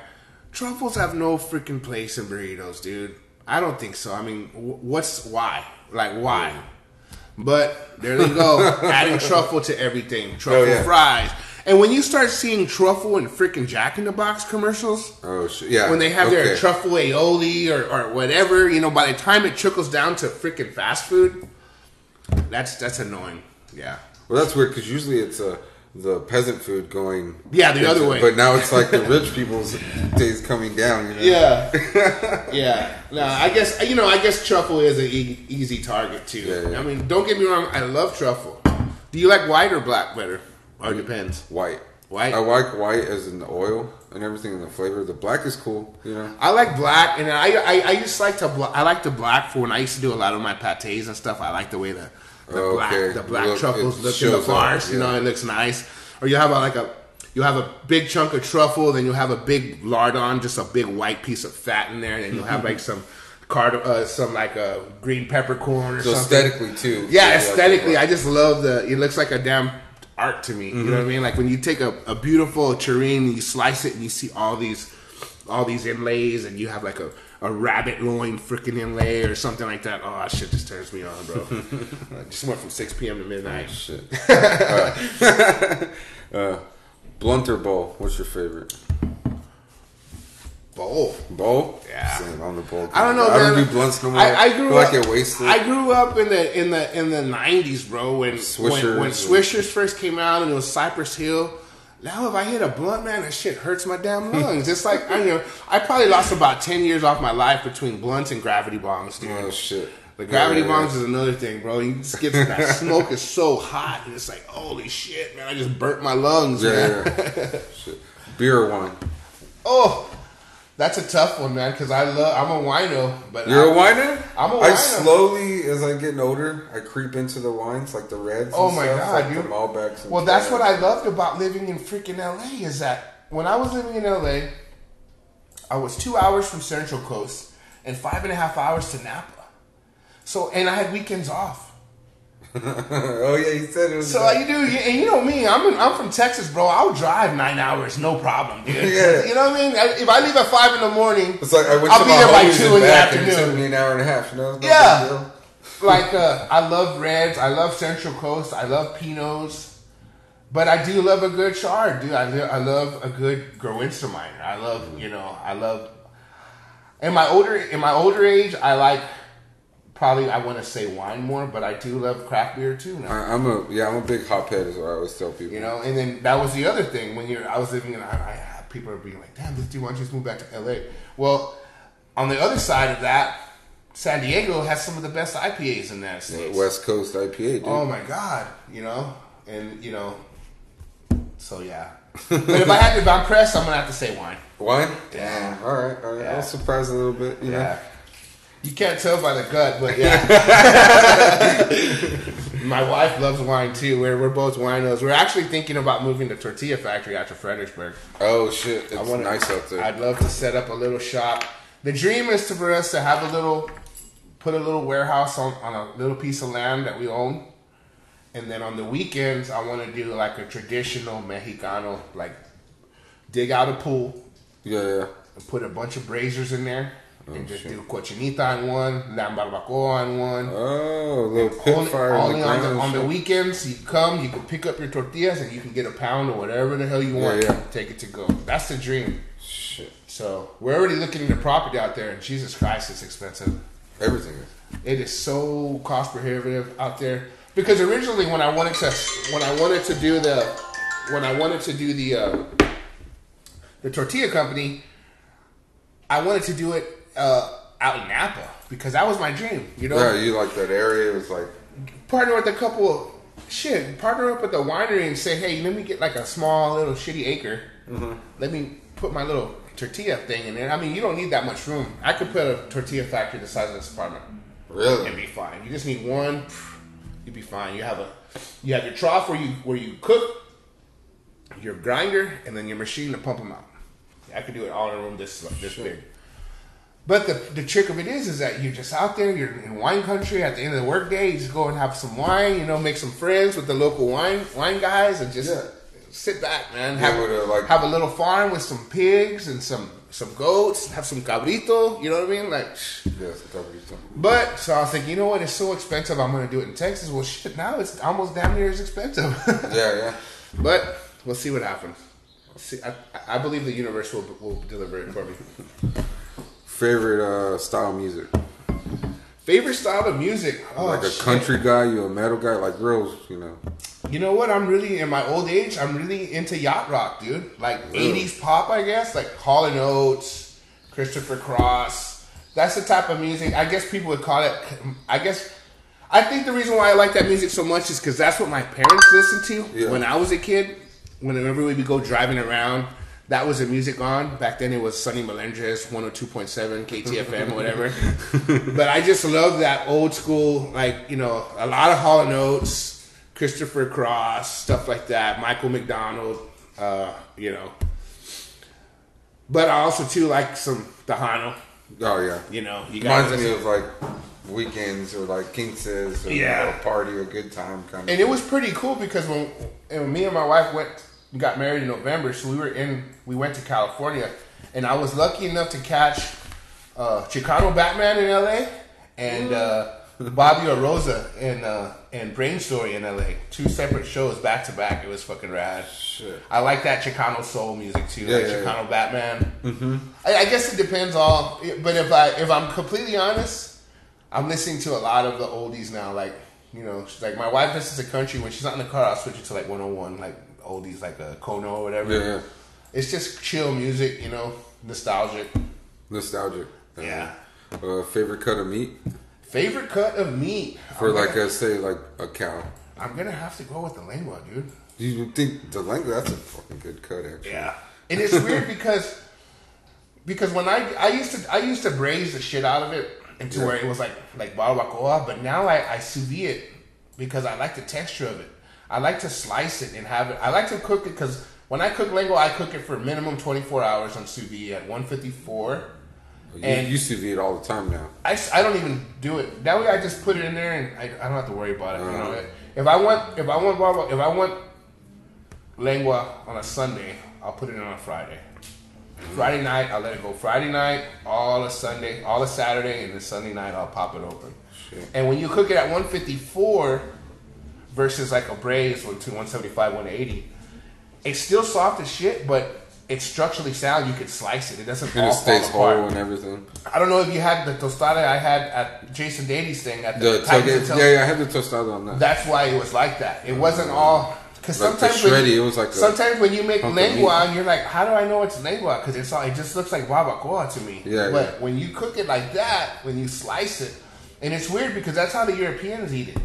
Truffles have no freaking place in burritos, dude. I don't think so. I mean, what's why? Like why? But there they go, [LAUGHS] adding truffle to everything. Truffle Oh, yeah. fries. And when you start seeing truffle in freaking Jack in the Box commercials, Oh shit! Yeah. when they have their truffle aioli or, or whatever, you know, by the time it trickles down to freaking fast food, that's that's annoying. Yeah. Well, that's weird because usually it's uh, the peasant food going. Yeah, the other way. But now it's like the rich [LAUGHS] people's days coming down. You know? Yeah, [LAUGHS] yeah. No, I guess you know. I guess truffle is an e- easy target too. Yeah, yeah. I mean, don't get me wrong. I love truffle. Do you like white or black better? Or it depends. White. White? I like white as in the oil and everything in the flavor. The black is cool. You know. I like black, and I I, I just like to I like the black for when I used to do a lot of my pates and stuff. I like the way the the Oh, black the black Look, truffles look in the up, bars. You know, it looks nice. Or you have a, like a you have a big chunk of truffle, then you have a big lardon, just a big white piece of fat in there, and then you have mm-hmm. like some card uh, some like a green peppercorn or So something. aesthetically too. Yeah, like aesthetically, the- I just love the. It looks like a damn art to me. You know what I mm-hmm. mean? Like when you take a, a beautiful terrine and you slice it and you see all these, all these inlays, and you have like a, a rabbit loin freaking inlay or something like that. Oh, that shit just turns me on, bro. [LAUGHS] I just went from six p.m. to midnight. Shit. uh, [LAUGHS] uh, blunt bowl? What's your favorite? Bowl. Bowl? Yeah. Same, I'm the bowl. I don't know. I don't man. do blunts no more. I, I grew feel up. like it wasted. I grew up in the in the in the nineties, bro. When Swishers when, when Swishers first came out and it was Cypress Hill. Now if I hit a blunt, man, that shit hurts my damn lungs. it's like I you know I probably lost about ten years off my life between blunts and gravity bombs, dude. oh shit. The gravity Yeah, yeah, is another thing, bro. You just get that smoke is so hot, and it's like, holy shit, man! I just burnt my lungs, Yeah, man. yeah, yeah. [LAUGHS] shit. Beer wine? Oh, that's a tough one, man. Because I love, I'm a wino, but You're a wino. I'm a wino. I slowly, as I get older, I creep into the wines like the reds. Oh and my stuff, god, like dude! Malbecs. Well, that's what I loved about living in freaking LA is that when I was living in LA, I was two hours from Central Coast and five and a half hours to Napa. So, and I had weekends off. [LAUGHS] oh yeah, he said it was. So you do, and you know me, I'm in, I'm from Texas, bro. I'll drive nine hours, no problem, dude. [LAUGHS] Yeah. You know what I mean? If I leave at five in the morning, it's like I went I'll to be there by two in the back, and It afternoon. took me an hour and a half. You know? No Yeah. [LAUGHS] like uh, I love reds, I love Central Coast, I love Pinots, but I do love a good chard, dude. I, I love a good Gewürztraminer. I love, you know, I love. In my older in my older age, I like probably I want to say wine more, but I do love craft beer too now. I, I'm a yeah, I'm a big hophead, is what I always tell people. You know, and then that was the other thing when you're. I was living in. I, I, people are being like, "Damn, this dude, why don't you just move back to LA?" Well, on the other side of that, San Diego has some of the best IPAs in that state. West Coast IPA, dude. Oh my god, you know, and you know, so yeah. [LAUGHS] but if I had to, if I'm pressed, I'm gonna have to say wine. Wine? Yeah. All right, all right. I Yeah. was surprised a little bit. You know? You can't tell by the gut, but yeah. [LAUGHS] My wife loves wine too. We're, we're both winos. We're actually thinking about moving to Tortilla Factory out to Fredericksburg. Oh shit, it's I wanna- nice out there. I'd love to set up a little shop. The dream is to, for us to have a little, put a little warehouse on, on a little piece of land that we own. And then on the weekends, I want to do like a traditional Mexicano, like dig out a pool yeah, yeah. and put a bunch of braziers in there. And just Oh, shit. do cochinita on one, lamb barbacoa on one. Oh, little pit only fire only on, the, on the weekends, you come, you can pick up your tortillas, and you can get a pound or whatever the hell you want. yeah. Take it to go. That's the dream. Shit, So we're already looking into property out there, and Jesus Christ, it's expensive. everything is. It is so cost prohibitive out there. Because originally, when I wanted to, when I wanted to do the, when I wanted to do the, uh, the tortilla company, I wanted to do it uh, out in Napa because that was my dream. You know, Yeah, you like that area? It was like, partner with a couple shit, partner up with the winery and say, hey, let me get like a small little shitty acre. Mm-hmm. Let me put my little tortilla thing in there. I mean, you don't need that much room. I could put a tortilla factory the size of this apartment Really? and be fine. You just need one. You'd be fine. You have a, you have your trough where you where you cook, your grinder, and then your machine to pump them out. I could do it all in a room this this big. But the, the trick of it is, is that you're just out there, you're in wine country. At the end of the workday, you just go and have some wine. You know, make some friends with the local wine wine guys, and just Yeah. sit back, man. Yeah, Have, with a, like- have a little farm with some pigs and some some goats. Have some cabrito. You know what I mean? Like, would be but so I was like, you know what? It's so expensive. I'm gonna do it in Texas. Well, shit. Now it's almost damn near as expensive. [LAUGHS] Yeah, yeah. but we'll see what happens. See, I, I believe the universe will, will deliver it for me. Favorite uh, style of music? Favorite style of music? Oh, like a shit. country guy, you a metal guy, like girls, you know. You know what? I'm really in my old age. I'm really into yacht rock, dude. Like Really? '80s pop, I guess. Like Hall and Oates, Christopher Cross. That's the type of music. I guess people would call it. I guess. I think the reason why I like that music so much is because that's what my parents listened to Yeah. when I was a kid. Whenever we would go driving around, that was the music on. Back then it was Sonny Melendrez, 102.7, KTFM, or whatever. [LAUGHS] but I just love that old school, like, you know, a lot of Hall and Oates, Christopher Cross, stuff like that, Michael McDonald, uh, you know. But I also, too, like some Tejano, Oh yeah. you know. You Reminds me of like weekends or like King says or Yeah. a party, a good time kind of. And it was pretty cool because when, and me and my wife went got married in November, so we were in we went to California, and I was lucky enough to catch uh, Chicano Batman in L.A. and uh, Bobby Oroza in uh, and Brainstory in L.A. Two separate shows back to back. It was fucking rad. Shit. I like that Chicano soul music too, Yeah, like yeah, Chicano Batman. Mm-hmm. I, I guess it depends all, but if I if I'm completely honest, I'm listening to a lot of the oldies now. Like you know, she's like my wife listens to country when she's not in the car. I'll switch it to like 101, like oldies, like a Kono or whatever. Yeah. It's just chill music, you know, nostalgic. Nostalgic. Yeah. Uh, favorite cut of meat Favorite cut of meat for I'm like gonna, a say like a cow. I'm gonna have to go with the lengua, dude. You think the lengua that's a fucking good cut actually. Yeah, and it's weird [LAUGHS] because because when I I used to I used to braise the shit out of it into Yeah. where it was like like barbacoa, but now I I sous vide it because I like the texture of it. I like to slice it and have it. I like to cook it because when I cook lengua, I cook it for minimum 24 hours on sous vide at 154. You And- to eat it all the time now. I, I don't even do it. That way, I just put it in there and I, I don't have to worry about it. You know, Uh-huh. if I want if I want if I want lengua on a Sunday, I'll put it in on a Friday. Friday night, I'll let it go. Friday night, all a Sunday, all a Saturday, and then Sunday night, I'll pop it open. Shit. And when you cook it at 154 versus like a braised with 175, 180, it's still soft as shit, but it's structurally sound. You can slice it. It doesn't And all it stays fall apart. whole and everything. I don't know if you had the tostada I had at Jason Dady's thing at the, The tailgate, yeah, yeah, I had the tostada on that. That's why it was like that. It uh, wasn't all because Like sometimes when you, it was like sometimes when you make lengua and you're like, how do I know it's lengua? Because it's all it just looks like barbacoa to me. Yeah, but yeah. when you cook it like that, when you slice it, and it's weird because that's how the Europeans eat it.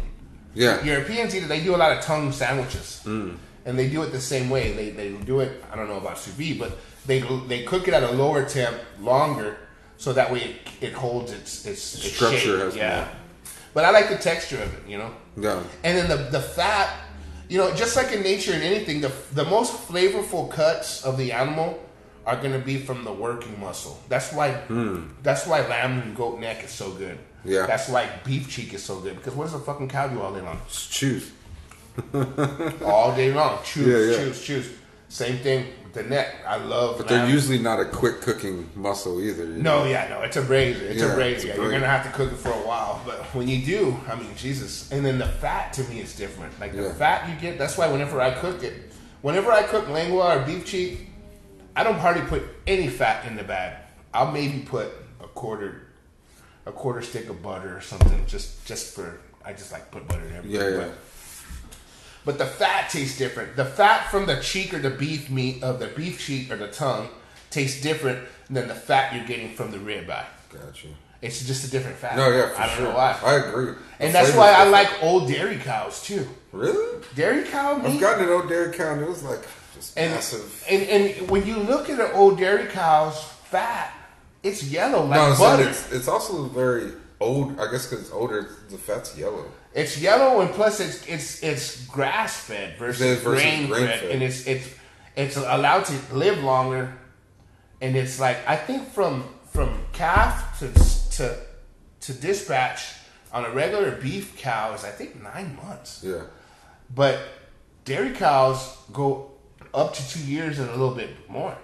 Yeah, Europeans eat it. They do a lot of tongue sandwiches, Mm. and they do it the same way. They they do it. I don't know about sous vide, but they they cook it at a lower temp longer, so that way it, it holds its its, its Structure yeah. more. But I like the texture of it, you know. yeah. And then the the fat, you know, just like in nature and anything, the the most flavorful cuts of the animal are going to be from the working muscle. That's why that's why lamb and goat neck is so good. Yeah. That's why beef cheek is so good because what does a fucking cow do all day long? Just chews. [LAUGHS] all day long. Chews, Yeah, yeah. chews, chews. Same thing with the neck. I love. But they're lamb. usually not a quick cooking muscle either. you No, know? yeah, no, it's a brazier. It's Yeah, a brazier. it's a You're gonna have to cook it for a while, but when you do, I mean, Jesus. And then the fat to me is different. Like the fat you get. That's why whenever I cook it, whenever I cook lengua or beef cheek, I don't hardly put any fat in the bag. I'll maybe put a quarter, a quarter stick of butter or something, just just for. I just like put butter in everything. Yeah, yeah. But, but the fat tastes different. The fat from the cheek or the beef meat of the beef cheek or the tongue tastes different than the fat you're getting from the ribeye. Gotcha. It's just a different fat. No, yeah, I don't sure. know why. I agree. and The that's why I like old dairy cows too. Really? Dairy cow meat. I've gotten an old dairy cow and it was like just and, massive. and and when you look at an old dairy cow's fat, it's yellow like no, so butter. it's, it's also very old. I guess because it's older, the fat's yellow. It's yellow and plus it's it's it's grass fed versus, Versus grain, fed, and it's it's it's allowed to live longer, and it's like I think from from calf to to to dispatch on a regular beef cow is I think nine months, Yeah. but dairy cows go up to two years and a little bit more.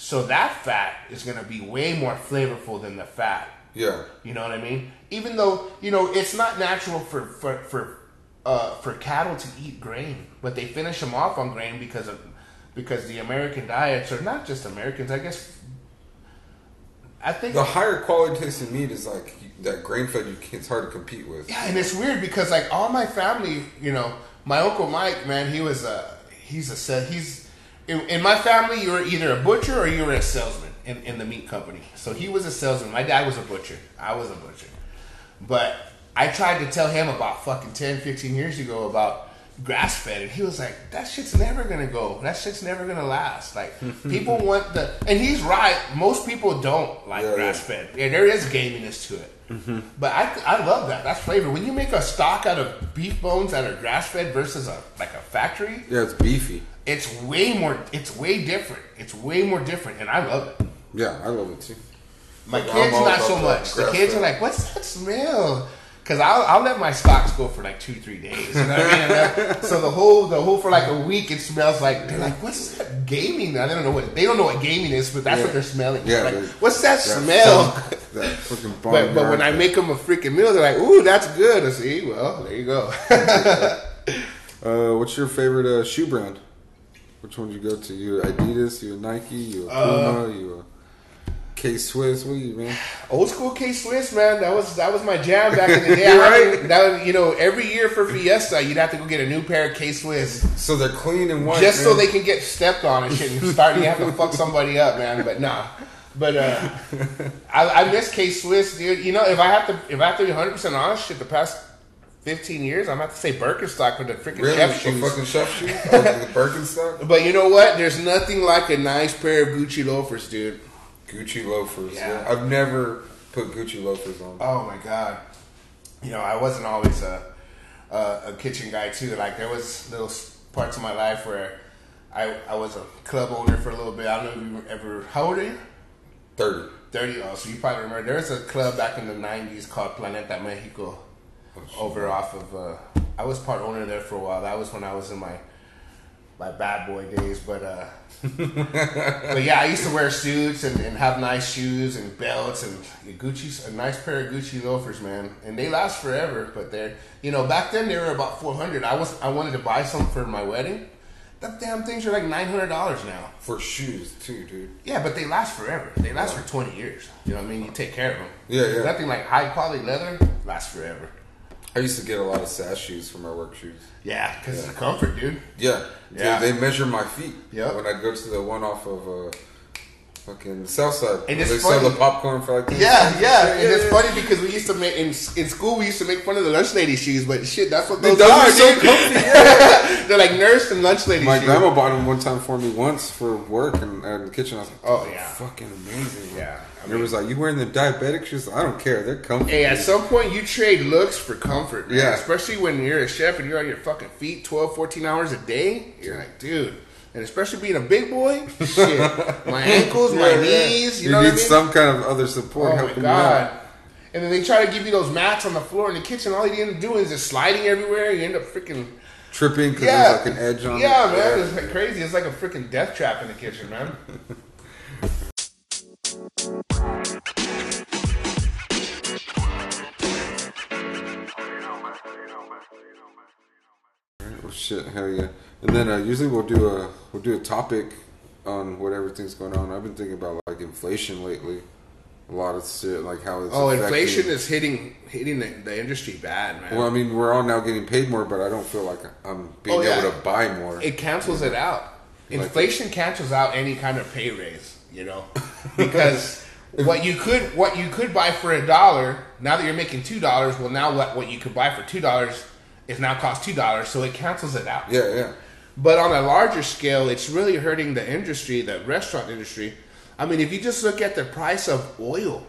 So that fat is going to be way more flavorful than the fat Yeah. you know what I mean? Even though you know it's not natural for for for uh, for cattle to eat grain, but they finish them off on grain because of because the American diets are not just Americans. I guess I think The higher quality tasting meat is like that grain fed. You it's hard to compete with. yeah, and it's weird because like all my family, you know, my uncle Mike, man, he was a he's a he's in, in my family. You were either a butcher or you were a salesman in, in the meat company. So he was a salesman. My dad was a butcher. I was a butcher. But I tried to tell him about fucking 10, 15 years ago about grass fed, and he was like, "That shit's never gonna go. That shit's never gonna last." Like [LAUGHS] people want the, and he's right. Most people don't like Yeah, grass fed. Yeah, there is gaminess to it. Mm-hmm. But I, I love that. That's flavor. When you make a stock out of beef bones that are grass fed versus a like a factory, Yeah, it's beefy. It's way more. It's way different. It's way more different, and I love it. Yeah, I love it too. My I'm kids not so much. The kids fed. are like, "What's that smell?" Because I'll, I'll let my stocks go for like two, three days. You know what I mean? And so the whole the whole for like a week, it smells like they're like, "What's that gaming?" Now, they don't know what they don't know what gaming is, but that's Yeah. what they're smelling. Yeah, like, what's that, That smell? funk, [LAUGHS] that fucking But but when I make them a freaking meal, they're like, "Ooh, that's good." I see. Well, there you go. [LAUGHS] Uh, what's your favorite uh, shoe brand? Which one did you go to? You Adidas? You Nike? You a Puma? you a K Swiss? What are you, man? Old school K Swiss, man. That was that was my jam back in the [LAUGHS] day. Right. That was, you know, every year for Fiesta, you'd have to go get a new pair of K Swiss. So they're clean and white. just so they can get stepped on and shit and start you have to fuck [LAUGHS] somebody up, man. But nah. But uh, I, I miss K Swiss, dude. You know, if I have to if I have to be 100 percent honest, shit, the past 15 years, I'm about to say Birkenstock with the freaking really chef shoes. fucking chef shoes, [LAUGHS] oh, the Birkenstock, But you know what? There's nothing like a nice pair of Gucci loafers, dude. Gucci loafers. Yeah. Yeah. I've never put Gucci loafers on. Oh my god. You know, I wasn't always a a, a kitchen guy too. Like there was little parts of my life where I I was a club owner for a little bit. I don't know if you ever. How old are you? Thirty. 30 oh so you probably remember there was a club back in the 90s called planeta mexico over off of uh, i was part owner there for a while that was when i was in my my bad boy days but uh [LAUGHS] but yeah i used to wear suits and, and have nice shoes and belts and gucci's a nice pair of gucci loafers man and they last forever but they're you know back then they were about 400 i was i wanted to buy some for my wedding the damn things are like $900 now For shoes too, dude. yeah, but they last forever. They last for 20 years. You know what I mean? You take care of them. Yeah, yeah. Nothing like high quality leather lasts forever. I used to get a lot of SAS shoes for my work shoes. Yeah, because it's a comfort, dude. Yeah, Yeah. Dude, they measure my feet. Yeah. When I go to the one off of uh, fucking South Side, And it's they funny. sell the popcorn for like this. Yeah, yeah, and it's yeah. funny because we used to make in, in school we used to make fun of the lunch lady shoes, but shit, that's what those, those are, are so comfy, [LAUGHS] yeah. They're like nurse and lunch lady My shoes. grandma bought them one time for me once for work and uh, in the kitchen. I was like, Oh, yeah. fucking amazing." Yeah, I and it was like, "You wearing the diabetic shoes? I don't care. They're comfy." Hey, at some point you trade looks for comfort. man. Yeah. Especially when you're a chef and you're on your fucking feet 12, 14 hours a day. You're like, dude. And especially being a big boy, shit. My [LAUGHS] ankles, my Yeah, yeah. knees, you, You know need what I mean? some kind of other support Oh my helping you out. god. And then they try to give you those mats on the floor in the kitchen. All you end up doing is just sliding everywhere. You end up freaking Tripping because yeah, there's like an edge on yeah, it. man. It's like crazy. It's like a freaking death trap in the kitchen, man. [LAUGHS] Oh shit, hell yeah! And then uh, usually we'll do a we'll do a topic on what everything's going on. I've been thinking about like inflation lately. A lot of shit, like how it's Oh, affecting- inflation is hitting hitting the, the industry bad, man. Well, I mean, we're all now getting paid more, but I don't feel like I'm being Oh, yeah. able to buy more. it cancels it out. Inflation cancels out any kind of pay raise, you know, [LAUGHS] because what you could what you could buy for a dollar now that you're making two dollars. Well, now what what you could buy for two dollars is now cost two dollars, so it cancels it out. Yeah, yeah. But on a larger scale, it's really hurting the industry, the restaurant industry. I mean, if you just look at the price of oil,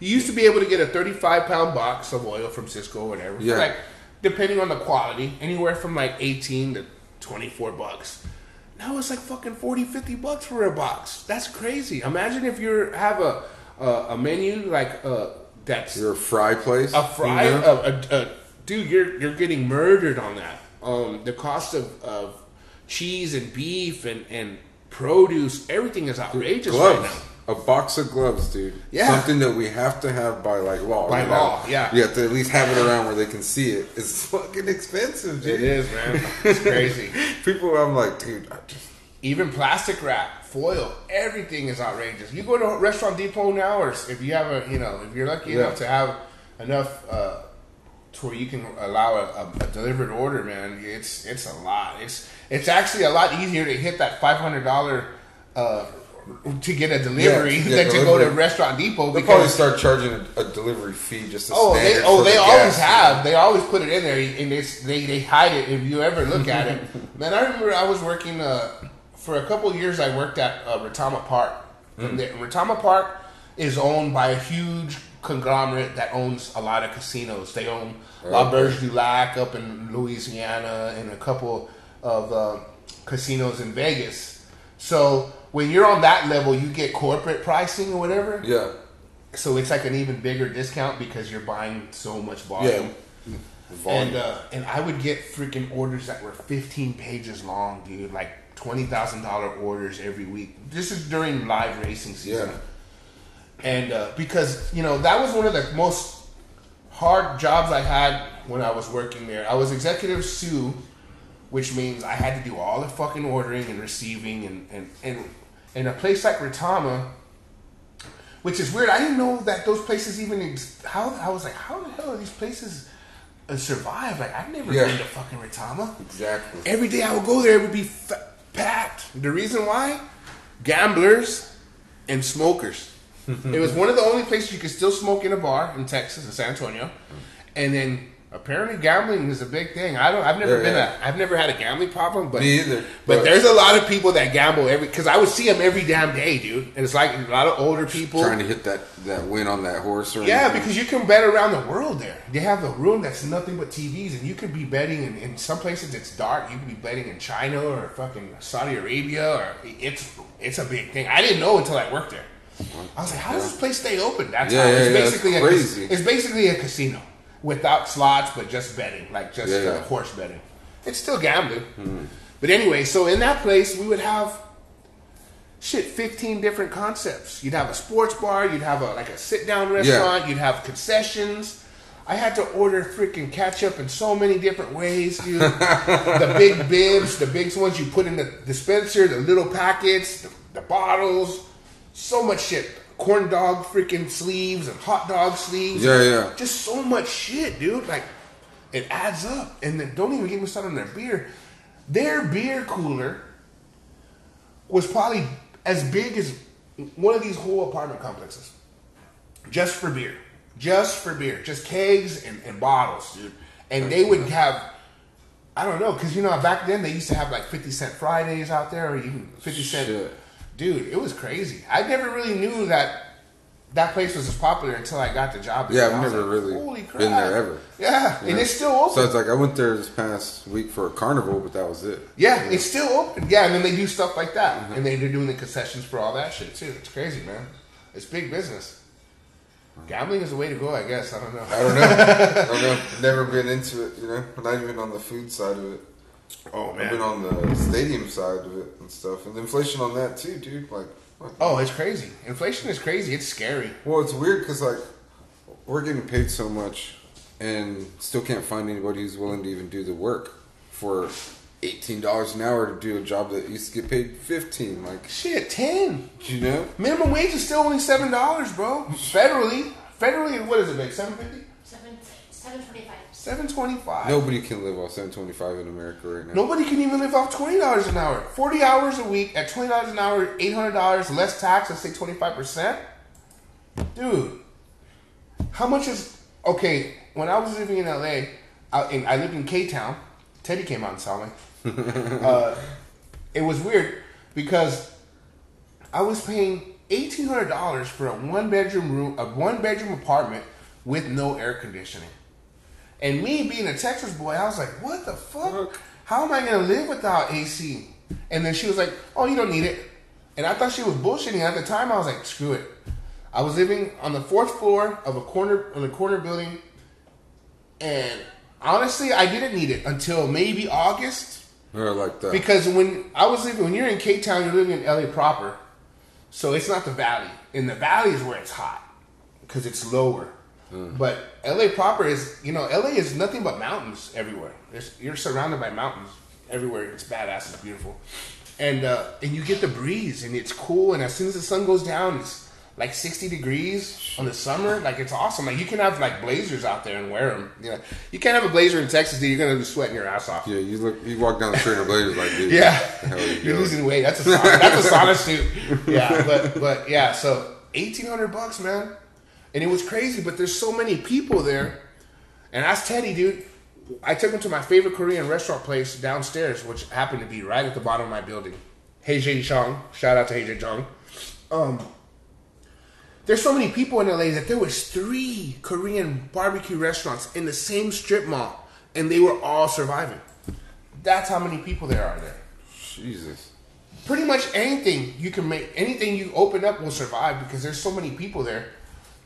you used to be able to get a 35 pound box of oil from Sysco or whatever. Yeah. Like, depending on the quality, anywhere from like 18 to 24 bucks. Now it's like fucking 40, 50 bucks for a box. That's crazy. Imagine if you have a, a, a menu like uh, that's Your fry place. a fry, a, a, a, dude, you're you're getting murdered on that. Um, the cost of, of cheese and beef and, and produce, everything is outrageous right now. A box of gloves, dude. Yeah. Something that we have to have by like law. By know? law, yeah. You have to at least have it around where they can see it. It's fucking expensive, dude. It is, man. It's crazy. [LAUGHS] People, I'm like, dude, I just Even plastic wrap, foil, everything is outrageous. You go to a Restaurant Depot now, or if you have a, you know, if you're lucky Yeah. enough to have enough uh, to where you can allow a, a, delivered order, man, it's it's a lot. It's it's actually a lot easier to hit that five hundred dollar uh, to get a delivery Yeah, than to go to delivery. Restaurant Depot they'll probably start charging a, a delivery fee just. Oh, they oh they the always have. They always put it in there, and it's, they they hide it. If you ever look at it, [LAUGHS] man, I remember I was working uh, for a couple years. I worked at uh, Retama Park. Mm. The, Retama Park is owned by a huge conglomerate that owns a lot of casinos. They own L'Auberge du Lac up in Louisiana and a couple of uh, casinos in Vegas. So when you're on that level, you get corporate pricing or whatever. Yeah. So it's like an even bigger discount because you're buying so much volume. Yeah. Volume. And uh, and I would get freaking orders that were 15 pages long, dude. Like twenty thousand dollar orders every week. This is during live racing season. Yeah. And uh, because you know that was one of the most hard jobs I had when I was working there. I was executive sous, which means I had to do all the fucking ordering and receiving and and and in a place like Retama, which is weird. I didn't know that those places even ex- how I was like, how the hell are these places uh, survive? Like I've never Yeah. been to fucking Retama. exactly. Every day I would go there, it would be fa- packed. The reason why? Gamblers and smokers. Mm-hmm. it was one of the only places you could still smoke in a bar in Texas, in San Antonio. Mm-hmm. And then apparently gambling is a big thing. I don't. I've never Yeah, been yeah. a. I've never had a gambling problem, but Me either. But, But- there's a lot of people that gamble every because I would see them every damn day, dude. And it's like a lot of older people. Trying to hit that that win on that horse or Yeah, anything. because you can bet around the world there. They have a room that's nothing but TVs, and you could be betting in, in some places it's dark. You could be betting in China or fucking Saudi Arabia, or it's it's a big thing. I didn't know until I worked there. I was like, how does this place stay open? That's Yeah, how yeah, it's yeah, basically a, crazy. it's basically a casino without slots, but just betting, like just Yeah, uh, yeah. horse betting. It's still gambling, but anyway. So in that place, we would have shit, 15 different concepts. You'd have a sports bar, you'd have a like a sit down restaurant, you'd have concessions. I had to order freaking ketchup in so many different ways, dude. the big [LAUGHS] bibs, the big ones you put in the dispenser, the little packets, the, the bottles, so much shit. Corn dog freaking sleeves and hot dog sleeves. Yeah, yeah. Just so much shit, dude. Like, it adds up. And then don't even get me started on their beer. Their beer cooler was probably as big as one of these whole apartment complexes. Just for beer. Just for beer. Just kegs and, and bottles, dude. And they would have, I don't know, because you know, back then they used to have like 50 Cent Fridays out there or even 50 Cent. Shit. Dude, it was crazy. I never really knew that that place was as popular until I got the job. Yeah. I've never like, really been there ever. Yeah, You and know? it's still open. So it's like I went there this past week for a carnival, but that was it. Yeah, it's still open. Yeah, and then they do stuff like that, Mm-hmm. and they, they're doing the concessions for all that shit too. It's crazy, man. It's big business. Gambling is the way to go, I guess. I don't know. I don't know. I don't know. Never been into it, you know. Not even on the food side of it. Oh man, I've been on the stadium side of it and stuff, and the inflation on that too, dude. Like, what? Oh, it's crazy. Inflation is crazy. It's scary. well, it's weird because like we're getting paid so much, and still can't find anybody who's willing to even do the work for eighteen dollars an hour to do a job that used to get paid fifteen. Like, Shit, ten. you know. Minimum wage is still only seven dollars, bro. Federally, federally, what is it, babe? Seven fifty? Seven, seven twenty-five. Seven twenty-five. Nobody can live off seven twenty five in America right now. Nobody can even live off twenty dollars an hour. Forty hours a week at twenty dollars an hour, eight hundred dollars less tax. Let's say twenty five percent. dude. How much is okay? When I was living in LA, I, in, I lived in K Town. Teddy came out and saw me. [LAUGHS] uh, it was weird because I was paying eighteen hundred dollars for a one bedroom room, a one bedroom apartment with no air conditioning. And me being a Texas boy, I was like, "What the fuck? How am I gonna live without AC?" And then she was like, "Oh, you don't need it." And I thought she was bullshitting. At the time, I was like, "Screw it." I was living on the fourth floor of a corner on a corner building, and honestly, I didn't need it until maybe August Or like that. because when I was living, when you're in K Town, you're living in LA proper, so it's not the valley. In the valley is where it's hot because it's lower. But LA proper is, you know, LA is nothing but mountains everywhere. There's, you're surrounded by mountains everywhere. It's badass. It's beautiful, and uh, and you get the breeze and it's cool. And as soon as the sun goes down, it's like 60 degrees on the summer. Like it's awesome. Like you can have like blazers out there and wear them. You know, you can't have a blazer in Texas. Dude, you're gonna be sweating your ass off. yeah, you look, you walk down the street in a blazer like, dude. Yeah, what the hell are you you're losing weight. That's a sauna, that's a sauna suit. Yeah, but but yeah, so eighteen hundred bucks, man, and it was crazy. But there's so many people there, and ask Teddy, dude. I took him to my favorite Korean restaurant place downstairs, which happened to be right at the bottom of my building. Hey Jay Chong, shout out to Hey Chong. Um, there's so many people in LA that there was three Korean barbecue restaurants in the same strip mall, and they were all surviving. That's how many people there are there Jesus. pretty much anything you can make anything you open up will survive because there's so many people there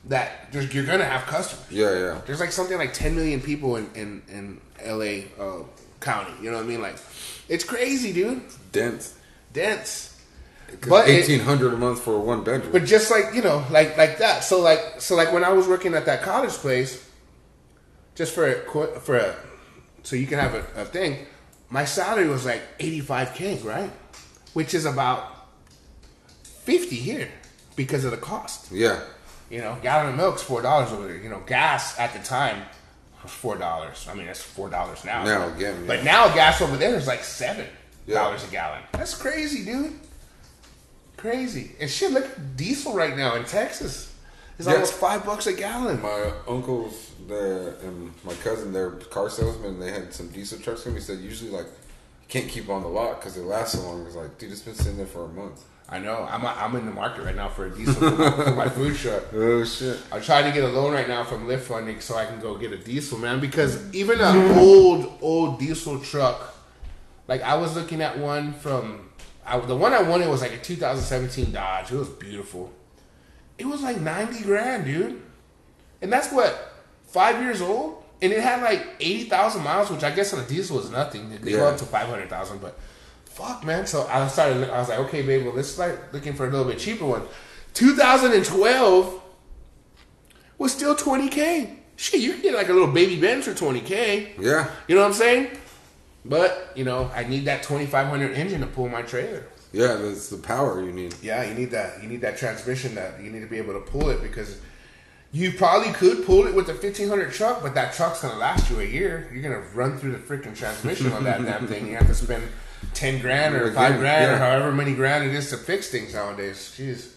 that there's, you're gonna have customers Yeah, yeah. there's like something like 10 million people in in, in la uh, county you know what i mean like it's crazy dude Dense. dense But eighteen hundred a month for one bedroom. but just like you know like like that so like so like when i was working at that college place just for a for a so you can have a, a thing my salary was like 85k right which is about 50 here because of the cost yeah. You know gallon of milk's four dollars over there you know gas at the time was four dollars i mean that's four dollars now Now again, but now gas over there is like seven Yeah. dollars a gallon that's crazy dude crazy and shit look at diesel right now in texas it's Yeah. almost five bucks a gallon My uncles there and my cousin, they're car salesman. They had some diesel trucks. And he said usually like you can't keep on the lot because they last so long. It's like, dude, it's been sitting there for a month. I know i'm, I'm in the market right now for a diesel for my, for my food [LAUGHS] truck Oh shit. I'm trying to get a loan right now from Lyft funding so I can go get a diesel, man. Because even an mm. old, old diesel truck, like I was looking at one from I, the one I wanted was like a 2017 Dodge. It was beautiful. It was like 90 grand, dude, and that's what five years old, and it had like 80,000 miles, which I guess on a diesel is nothing. They go up to 500,000, but fuck, man. So I started. I was like, okay, babe, well, let's start looking for a little bit cheaper one. 2012 was still 20k. Shit, you can get like a little baby Benz for 20k. Yeah. You know what I'm saying? But you know, I need that 2500 engine to pull my trailer. Yeah, that's the power you need. Yeah, you need that. You need that transmission. That you need to be able to pull it because you probably could pull it with a 1500 truck, but that truck's gonna last you a year. You're gonna run through the freaking transmission on that damn thing. You have to spend 10 grand or five grand or however many grand it is to fix things nowadays. Jeez.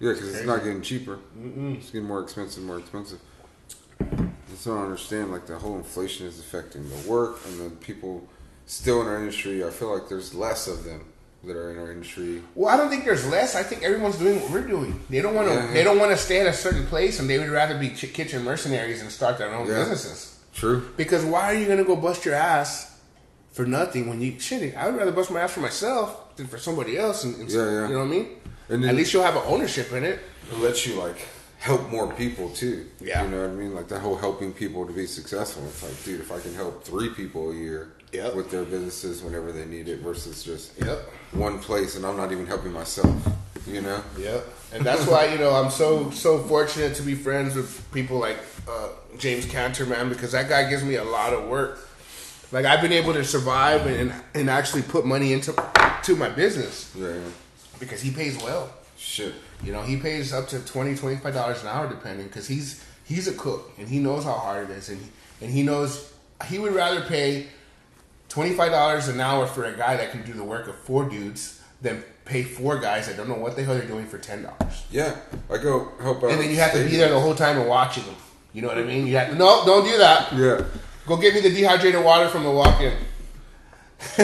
Yeah, because it's not getting cheaper. It's getting more expensive, more expensive. That's what I don't understand. Like the whole inflation is affecting the work and the people still in our industry. I feel like there's less of them that are in our industry. Well, I don't think there's less. I think everyone's doing what we're doing. They don't want to. Yeah. They don't want to stay at a certain place, and they would rather be kitchen mercenaries and start their own Yeah. businesses. True. Because why are you going to go bust your ass for nothing when you shit? I would rather bust my ass for myself than for somebody else. And, and Yeah, yeah. You know what I mean? And then- At least you'll have an ownership in it. It lets you like help more people too. Yeah. You know what I mean? Like that whole helping people to be successful. It's like, dude, if I can help three people a year Yep. with their businesses whenever they need it versus just Yep. one place and I'm not even helping myself. You know? Yep. And that's why you know I'm so so fortunate to be friends with people like uh, James Cantor, man, because that guy gives me a lot of work. Like I've been able to survive and and actually put money into to my business Yeah. because he pays well. Shit. You know, he pays up to 20 25 dollars an hour depending because he's he's a cook and he knows how hard it is and he, and he knows he would rather pay twenty five dollars an hour for a guy that can do the work of four dudes than pay four guys that don't know what the hell they're doing for ten dollars, Yeah, I go help out. and then you have to be there the whole time and watching them. You know what I mean? You have to, no, don't do that. Yeah, Go get me the dehydrated water from the walk-in. [LAUGHS]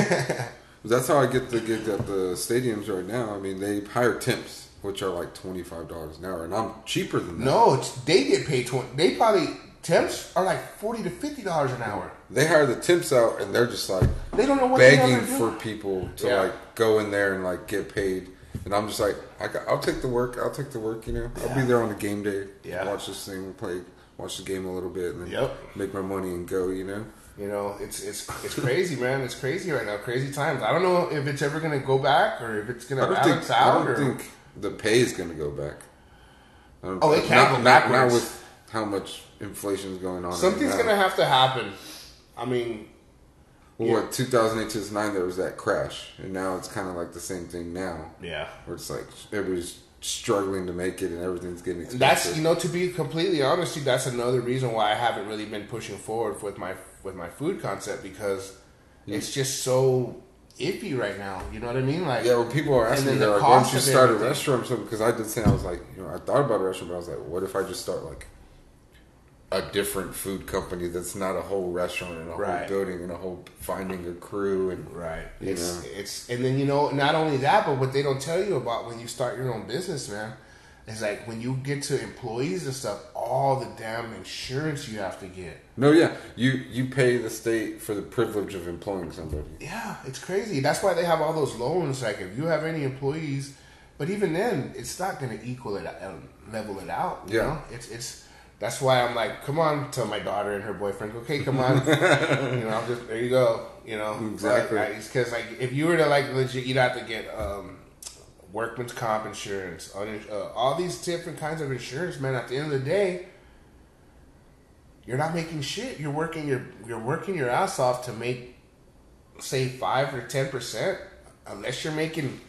that's how I get the gig at the stadiums right now. I mean, they hire temps, which are like twenty five dollars an hour, and I'm cheaper than that. No, it's, they get paid twenty. They probably temps are like forty to fifty dollars an hour. They hire the temps out, and they're just like They don't know what begging for people to Yeah. like go in there and like get paid. And I'm just like, I got, I'll take the work. I'll take the work. You know, I'll be there on the game day. Yeah. watch this thing, play, watch the game a little bit, and then Yep. make my money and go. You know. You know, it's it's it's crazy, man. It's crazy right now. Crazy times. I don't know if it's ever gonna go back or if it's gonna don't balance think I don't or, think the pay is going to go back. I Oh, it can't not, go not, not with how much inflation is going on. Something's gonna have to happen. I mean, Well, yeah. what 2008 2009 there was that crash, and now it's kind of like the same thing now, yeah. where it's like everybody's struggling to make it and everything's getting expensive. That's you know to be completely honest, that's another reason why I haven't really been pushing forward with my with my food concept because it's just so iffy right now. You know what I mean? Like Yeah, when people are asking me, they're the like, "Why don't you start a restaurant or something?" Because I did say I was like, you know, I thought about a restaurant, but I was like, what if I just start like a different food company that's not a whole restaurant and a Right. whole building and a whole finding a crew and Right. It's know? it's and then you know not only that, but what they don't tell you about when you start your own business, man, is like when you get to employees and stuff, all the damn insurance you have to get. no, yeah, you you pay the state for the privilege of employing somebody. Yeah, it's crazy. That's why they have all those loans. Like if you have any employees, but even then, it's not going to equal it, uh, level it out. You Yeah. know? it's it's. That's why I'm like, come on, tell my daughter and her boyfriend, okay, come on, [LAUGHS] you know, I'm just there you go, you know, Exactly. Because like, if you were to like legit, you'd have to get um, workman's comp insurance, uh, all these different kinds of insurance. Man, at the end of the day, you're not making shit. You're working your you're working your ass off to make say five or ten percent. Unless you're making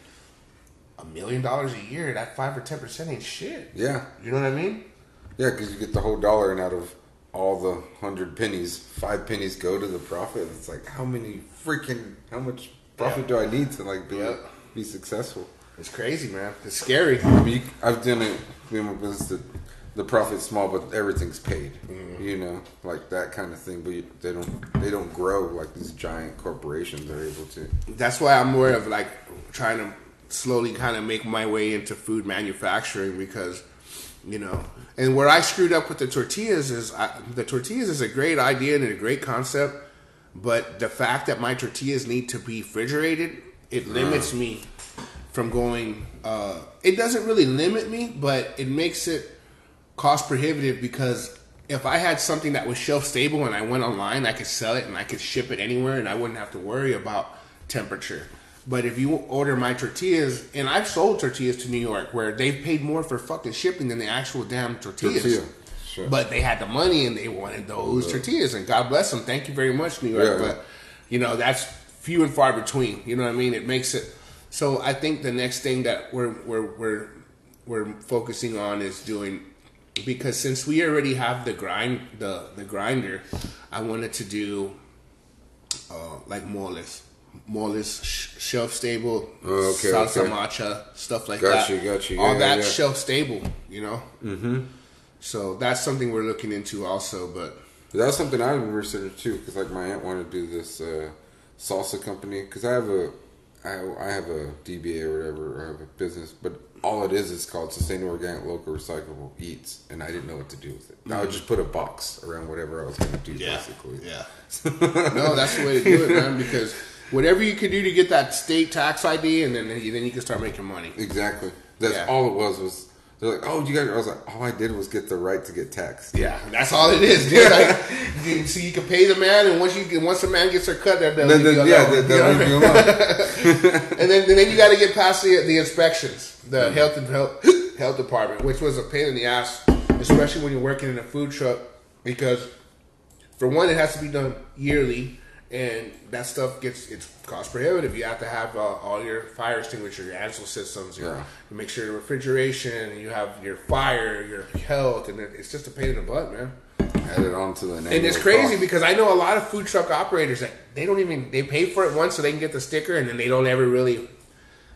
a million dollars a year, that five or ten percent ain't shit. Yeah, You know what I mean? Yeah, because you get the whole dollar, and out of all the hundred pennies, five pennies go to the profit. It's like how many freaking how much profit do I need to like be Yeah. be successful? It's crazy, man. It's scary. I mean, you, I've done it in my business. The, the profit's small, but everything's paid. Mm-hmm. You know, like that kind of thing. But you, they don't they don't grow like these giant corporations are able to. That's why I'm more of like trying to slowly kind of make my way into food manufacturing because you know and where i screwed up with the tortillas is I, the tortillas is a great idea and a great concept but the fact that my tortillas need to be refrigerated it limits me from going uh, it doesn't really limit me but it makes it cost prohibitive because if I had something that was shelf stable and I went online, I could sell it and I could ship it anywhere and I wouldn't have to worry about temperature. But if you order my tortillas, and I've sold tortillas to New York where they've paid more for fucking shipping than the actual damn tortillas. Tortilla, sure. But they had the money and they wanted those tortillas, and God bless them. Thank you very much, New York. Yeah. But you know that's few and far between. You know what I mean? It makes it. So I think the next thing that we're we're we're we're focusing on is doing because since we already have the grind the the grinder, I wanted to do uh, like moles, moles sh- shelf stable, Oh, okay, salsa okay. matcha stuff like that. Got that. you, got you. All Yeah, that yeah. shelf stable, you know. Mm-hmm. So that's something we're looking into also, but That's something I'm researched too, because like my aunt wanted to do this uh, salsa company. Because I have a, I, I have a DBA or whatever. I have a business, but all it is is called Sustainable Organic Local Recyclable Eats, and I didn't know what to do with it. I would just put a box around whatever I was going to do, basically. Mm-hmm. yeah. [LAUGHS] no, that's the way to do it, man. Because whatever you can do to get that state tax ID, and then then you can start making money. Exactly. That's Yeah. all it was. Was they're like, oh, you guys? I was like, all I did was get the right to get taxed. Yeah, that's all it is, dude. Like, you- so you can pay the man, and once you get, once the man gets their cut, they'll, they'll Then, leave then, yeah, they, you know they'll what I mean? [LAUGHS] and then and then you got to get past the the inspections, the mm-hmm. health and health health department, which was a pain in the ass, especially when you're working in a food truck, because for one, it has to be done yearly, and that stuff gets it's cost prohibitive. You have to have uh, all your fire extinguisher, your Ansul systems, your, Yeah. you make sure your refrigeration, you have your fire, your health, and it's just a pain in the butt, man. Add it on to the name. And it's crazy cost. because I know a lot of food truck operators that they don't even they pay for it once so they can get the sticker and then they don't ever really,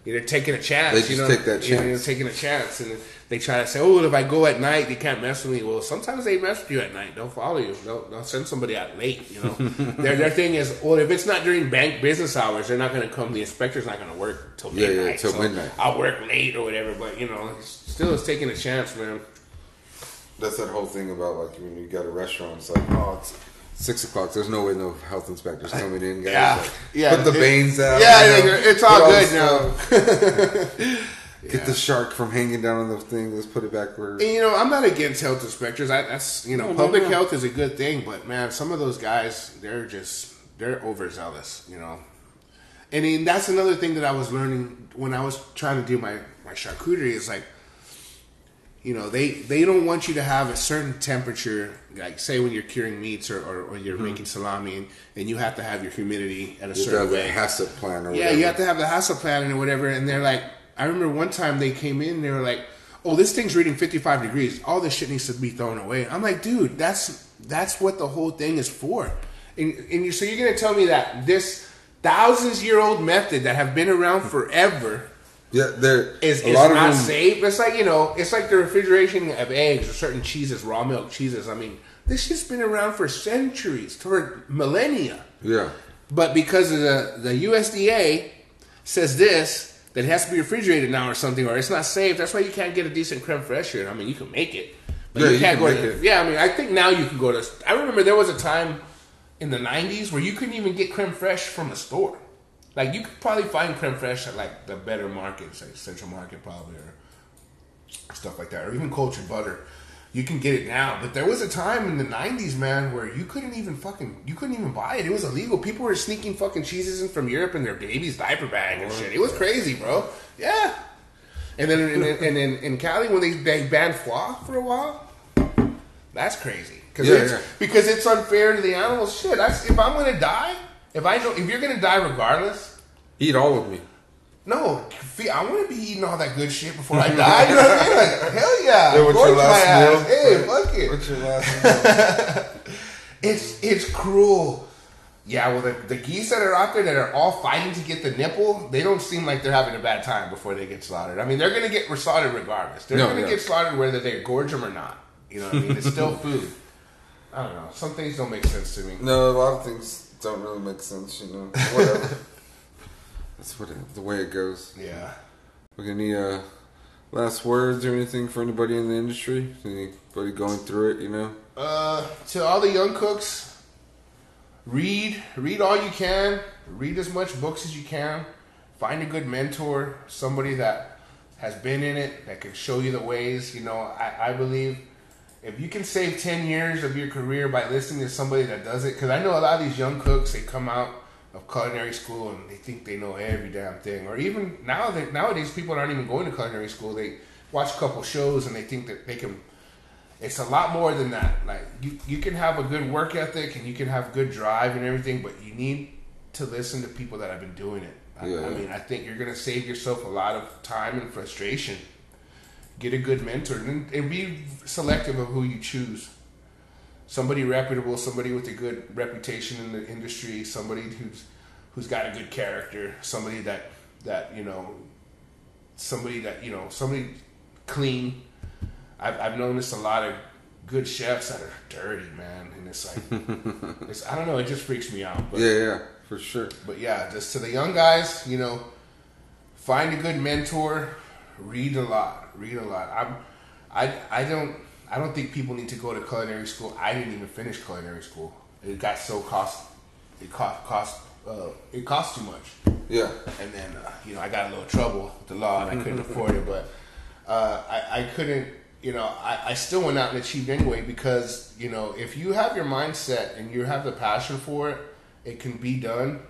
you They're taking a chance. They just you know? take that You know, chance. taking a chance, and they try to say, "Oh, if I go at night, they can't mess with me." Well, sometimes they mess with you at night. They'll follow you. They'll, they'll send somebody out late. You know, [LAUGHS] their their thing is, well, if it's not during bank business hours, they're not going to come. The inspector's not going to work till Yeah, yeah, midnight. till so midnight. I'll work late or whatever, but you know, still it's taking a chance, man. That's that whole thing about like when you got a restaurant, it's like, oh, it's six o'clock. There's no way no health inspectors coming in, guys. Yeah, Like, yeah. Put the It- veins out. yeah, you know, it's all good the now. [LAUGHS] stuff. Get the shark from hanging down on the thing. Let's put it back where. And, you know, I'm not against health inspectors. I, that's you know, public health is a good thing, but man, some of those guys, they're just they're overzealous. You know, and then that's another thing that I was learning when I was trying to do my my charcuterie is like, you know, they they don't want you to have a certain temperature. Like, say when you're curing meats or, or, or you're hmm. making salami, and, and you have to have your humidity at a You certain have way. the plan or Yeah, whatever. you have to have the HACCP plan or whatever. And they're like, I remember one time they came in, and they were like, "Oh, this thing's reading 55 degrees. All this shit needs to be thrown away." I'm like, dude, that's that's what the whole thing is for. And, and you, so you're gonna tell me that this thousands year old method that have been around forever Yeah, there is, a is lot of not them. safe. It's like you know, it's like the refrigeration of eggs or certain cheeses, raw milk cheeses. I mean, this shit's been around for centuries, for millennia. Yeah, But because of the, the USDA says this, that it has to be refrigerated now or something, or it's not safe, that's why you can't get a decent creme fraiche here. I mean, you can make it. But Yeah, you you can't can go to, it. Yeah, I mean, I think now you can go to. I remember there was a time in the 90s where you couldn't even get creme fraiche from a store. Like, you could probably find creme fraiche at, like, the better markets, like Central Market probably, or stuff like that, or even cultured butter. You can get it now, but there was a time in the '90s, man, where you couldn't even fucking you couldn't even buy it. It was illegal. People were sneaking fucking cheeses in from Europe in their baby's diaper bag and shit. It was crazy, bro. Yeah. And then and then, and then in Cali when they, they banned foie for a while, that's crazy because Yeah, it's yeah. because it's unfair to the animals. Shit, that's, if I'm gonna die, if I know if you're gonna die regardless, eat all of me. No, I want to be eating all that good shit before I [LAUGHS] die. You know what I mean? Like, hell yeah, Yeah, what's your last meal? Hey, fuck it. What's your last? [LAUGHS] It's it's cruel. Yeah, well, the, the geese that are out there that are all fighting to get the nipple, they don't seem like they're having a bad time before they get slaughtered. I mean, they're going to get slaughtered regardless. They're No, going to yeah. get slaughtered whether they gorge them or not. You know what I mean? It's still [LAUGHS] food. I don't know. Some things don't make sense to me. no, a lot of things don't really make sense. You know, whatever. That's what it, the way it goes. Yeah. Look, any uh, last words or anything for anybody in the industry? Anybody going through it? You know. Uh, to all the young cooks, read, read all you can. Read as much books as you can. Find a good mentor, somebody that has been in it, that can show you the ways. You know, I, I believe if you can save 10 years of your career by listening to somebody that does it, because I know a lot of these young cooks, they come out of culinary school and they think they know every damn thing. Or even now that nowadays people aren't even going to culinary school. They watch a couple shows and they think that they can it's a lot more than that. Like you, you can have a good work ethic and you can have good drive and everything, but you need to listen to people that have been doing it. I, Yeah. I mean, I think you're gonna save yourself a lot of time and frustration. Get a good mentor and, and be selective of who you choose. Somebody reputable, somebody with a good reputation in the industry, somebody who's who's got a good character, somebody that that you know, somebody that you know, somebody clean. I've, I've noticed a lot of good chefs that are dirty, man, and it's like, [LAUGHS] it's, I don't know, it just freaks me out. But, Yeah, yeah, for sure. but yeah, just to the young guys, you know, find a good mentor, read a lot, read a lot. I'm, I, I don't, I don't think people need to go to culinary school. I didn't even finish culinary school. It got so cost, it cost, cost, uh, it cost too much Yeah, and then uh, you know I got a little trouble with the law and I couldn't [LAUGHS] afford it, but uh, I, I couldn't. You know, I, I still went out and achieved anyway because you know if you have your mindset and you have the passion for it, it can be done.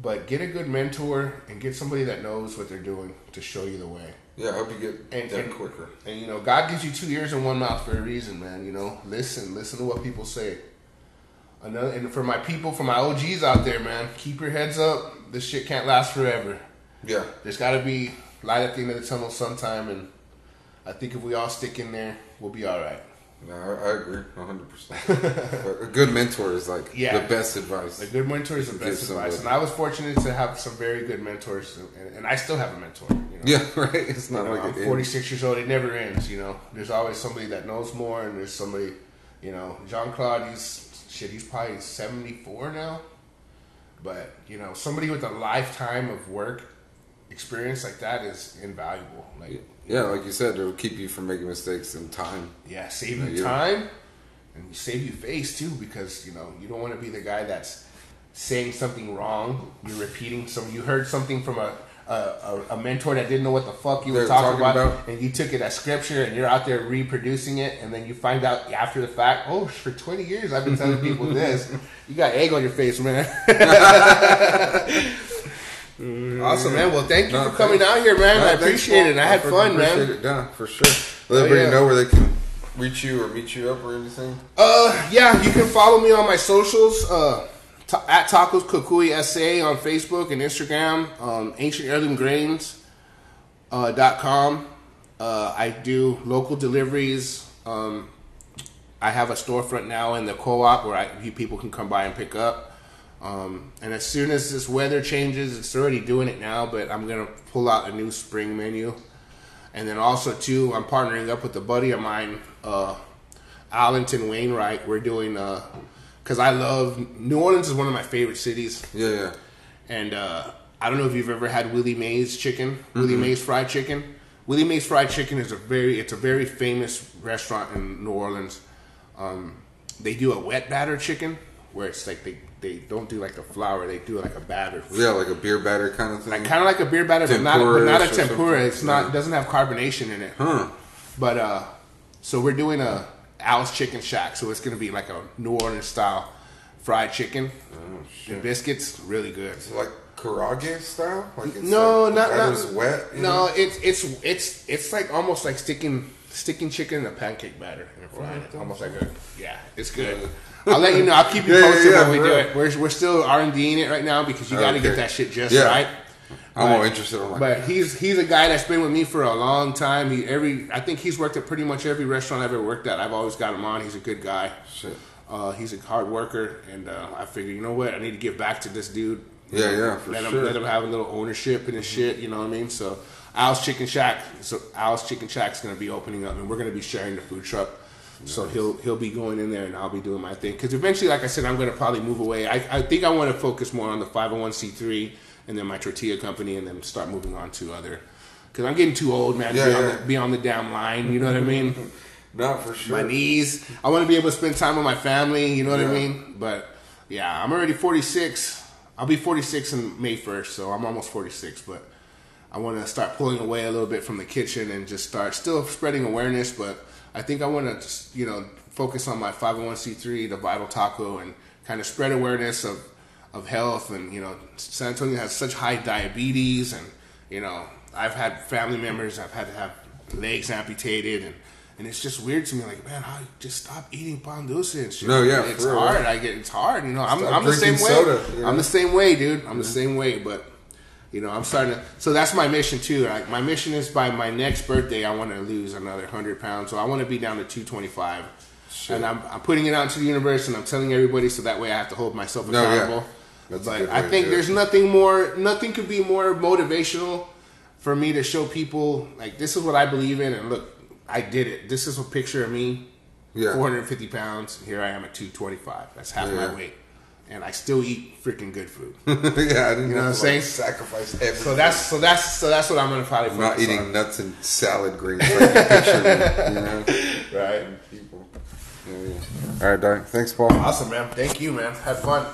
But get a good mentor and get somebody that knows what they're doing to show you the way. Yeah. I hope you get And, and quicker. And you know, God gives you two ears and one mouth for a reason, man. You know, listen, listen to what people say. Another, and for my people, for my OGs out there, man, keep your heads up. This shit can't last forever. Yeah, There's got to be light at the end of the tunnel sometime, and I think if we all stick in there, we'll be all right. No, I, I agree, hundred percent. [LAUGHS] A good mentor is like Yeah. the best advice. A good mentor is the best advice, somebody- and I was fortunate to have some very good mentors, and, and I still have a mentor. You know? Yeah, [LAUGHS] right. It's You not know, like I'm 46 years old. It never ends. You know, there's always somebody that knows more, and there's somebody. You know, Jean Claude. He's shit. He's probably 74 now, but you know, somebody with a lifetime of work experience like that is invaluable. Like, Yeah, like you said, it'll keep you from making mistakes in time. yeah, save Yeah, you yeah. time and save you face too, because you know you don't want to be the guy that's saying something wrong. You're repeating some. You heard something from a. A, a, mentor that didn't know what the fuck you were talking, talking about, about. and you took it as scripture, and you're out there reproducing it, and then you find out after the fact, oh, for 20 years I've been telling people [LAUGHS] this. You got egg on your face, man. [LAUGHS] [LAUGHS] awesome, man. Well, thank you No, for coming thanks. out here, man. No, I appreciate it. I had freaking fun, man. It. Yeah, for sure. Let Oh, everybody yeah. know where they can reach you or meet you up or anything. Uh, yeah, you can follow me on my socials. Uh, ta- at Tacos Kukui SA on Facebook and Instagram. Um, Ancient Heirloom Grains uh, dot com. Uh, I do local deliveries. Um, I have a storefront now in the co-op where I, you people can come by and pick up. Um, and as soon as this weather changes, it's already doing it now. But I'm gonna pull out a new spring menu. And then also too, I'm partnering up with a buddy of mine, uh, Allenton Wainwright. We're doing uh, because I love New Orleans is one of my favorite cities, Yeah, yeah. and uh, I don't know if you've ever had Willie Mae's chicken, Willie Mae's fried chicken. Willie Mae's fried chicken is a very it's a very famous restaurant in New Orleans. Um, they do a wet batter chicken where it's like they they don't do like the flour, they do like a batter. Yeah, like a beer batter kind of thing. Like kind of like a beer batter, but not, but not a tempura. It's not Yeah. doesn't have carbonation in it. Huh. But uh, so we're doing a Al's Chicken Shack, so it's gonna be like a New Orleans style fried chicken Oh, and biscuits, really good. Is it like karaage style? Like it's No, like, not the not wet. No, know? it's it's it's it's like almost like sticking sticking chicken in a pancake batter and frying it, almost like a yeah, it's good. I'll let you know. I'll keep you Yeah, yeah, posted yeah, when we do real. it. We're we're still R and Ding it right now because you got to Okay. get that shit just Yeah. right. I'm But- all interested. I'm like, But he's he's a guy that's been with me for a long time. He every I think he's worked at pretty much every restaurant I've ever worked at. I've always got him on. He's a good guy. shit. Uh, he's a hard worker, and uh, I figure you know what I need to give back to this dude. Yeah, yeah, for let him let him have a little ownership in his shit. You know what I mean? So Al's Chicken Shack. So Al's Chicken Shack's gonna be opening up, and we're gonna be sharing the food truck. So he'll he'll be going in there, and I'll be doing my thing. Because eventually, like I said, I'm gonna probably move away. I, I think I want to focus more on the 501c3 and then my tortilla company, and then start moving on to other. Because I'm getting too old, man. to Yeah, be, on the, be on the damn line. You know what I mean? [LAUGHS] Not for sure. my knees. I want to be able to spend time with my family. You know what I mean? But yeah, I'm already 46. I'll be 46 in May 1st, so I'm almost 46. But I want to start pulling away a little bit from the kitchen and just start still spreading awareness. But I think I want to, just you know, focus on my 501c3, the Vital Taco, and kind of spread awareness of of health. And you know, San Antonio has such high diabetes, and you know, I've had family members I've had to have legs amputated, and and it's just weird to me. Like, man, how just stop eating pan dulce and shit. No, yeah, it's real. hard. I get it's hard. You know, I'm I'm the same way. soda, you know? I'm the same way, dude. I'm the same way, but you know, I'm starting to. So that's my mission too. Like my mission is by my next birthday, I want to lose another hundred pounds. So I want to be down to two twenty five, and I'm, I'm putting it out to the universe, and I'm telling everybody, so that way I have to hold myself No, yeah. accountable. That's but I think there's nothing more, nothing could be more motivational for me to show people like this is what I believe in, and look, I did it. This is a picture of me, Yeah. 450 pounds. Here I am at 225. That's half Yeah. my weight, and I still eat freaking good food. [LAUGHS] yeah, I didn't know what I'm saying? like, sacrifice everything. So that's so that's so that's what I'm gonna probably I'm not eating on. nuts and salad greens like you picture me, you know? [LAUGHS] Right. People. Yeah, yeah. All right, Doc. Thanks, Paul. Awesome, man. Thank you, man. Had fun.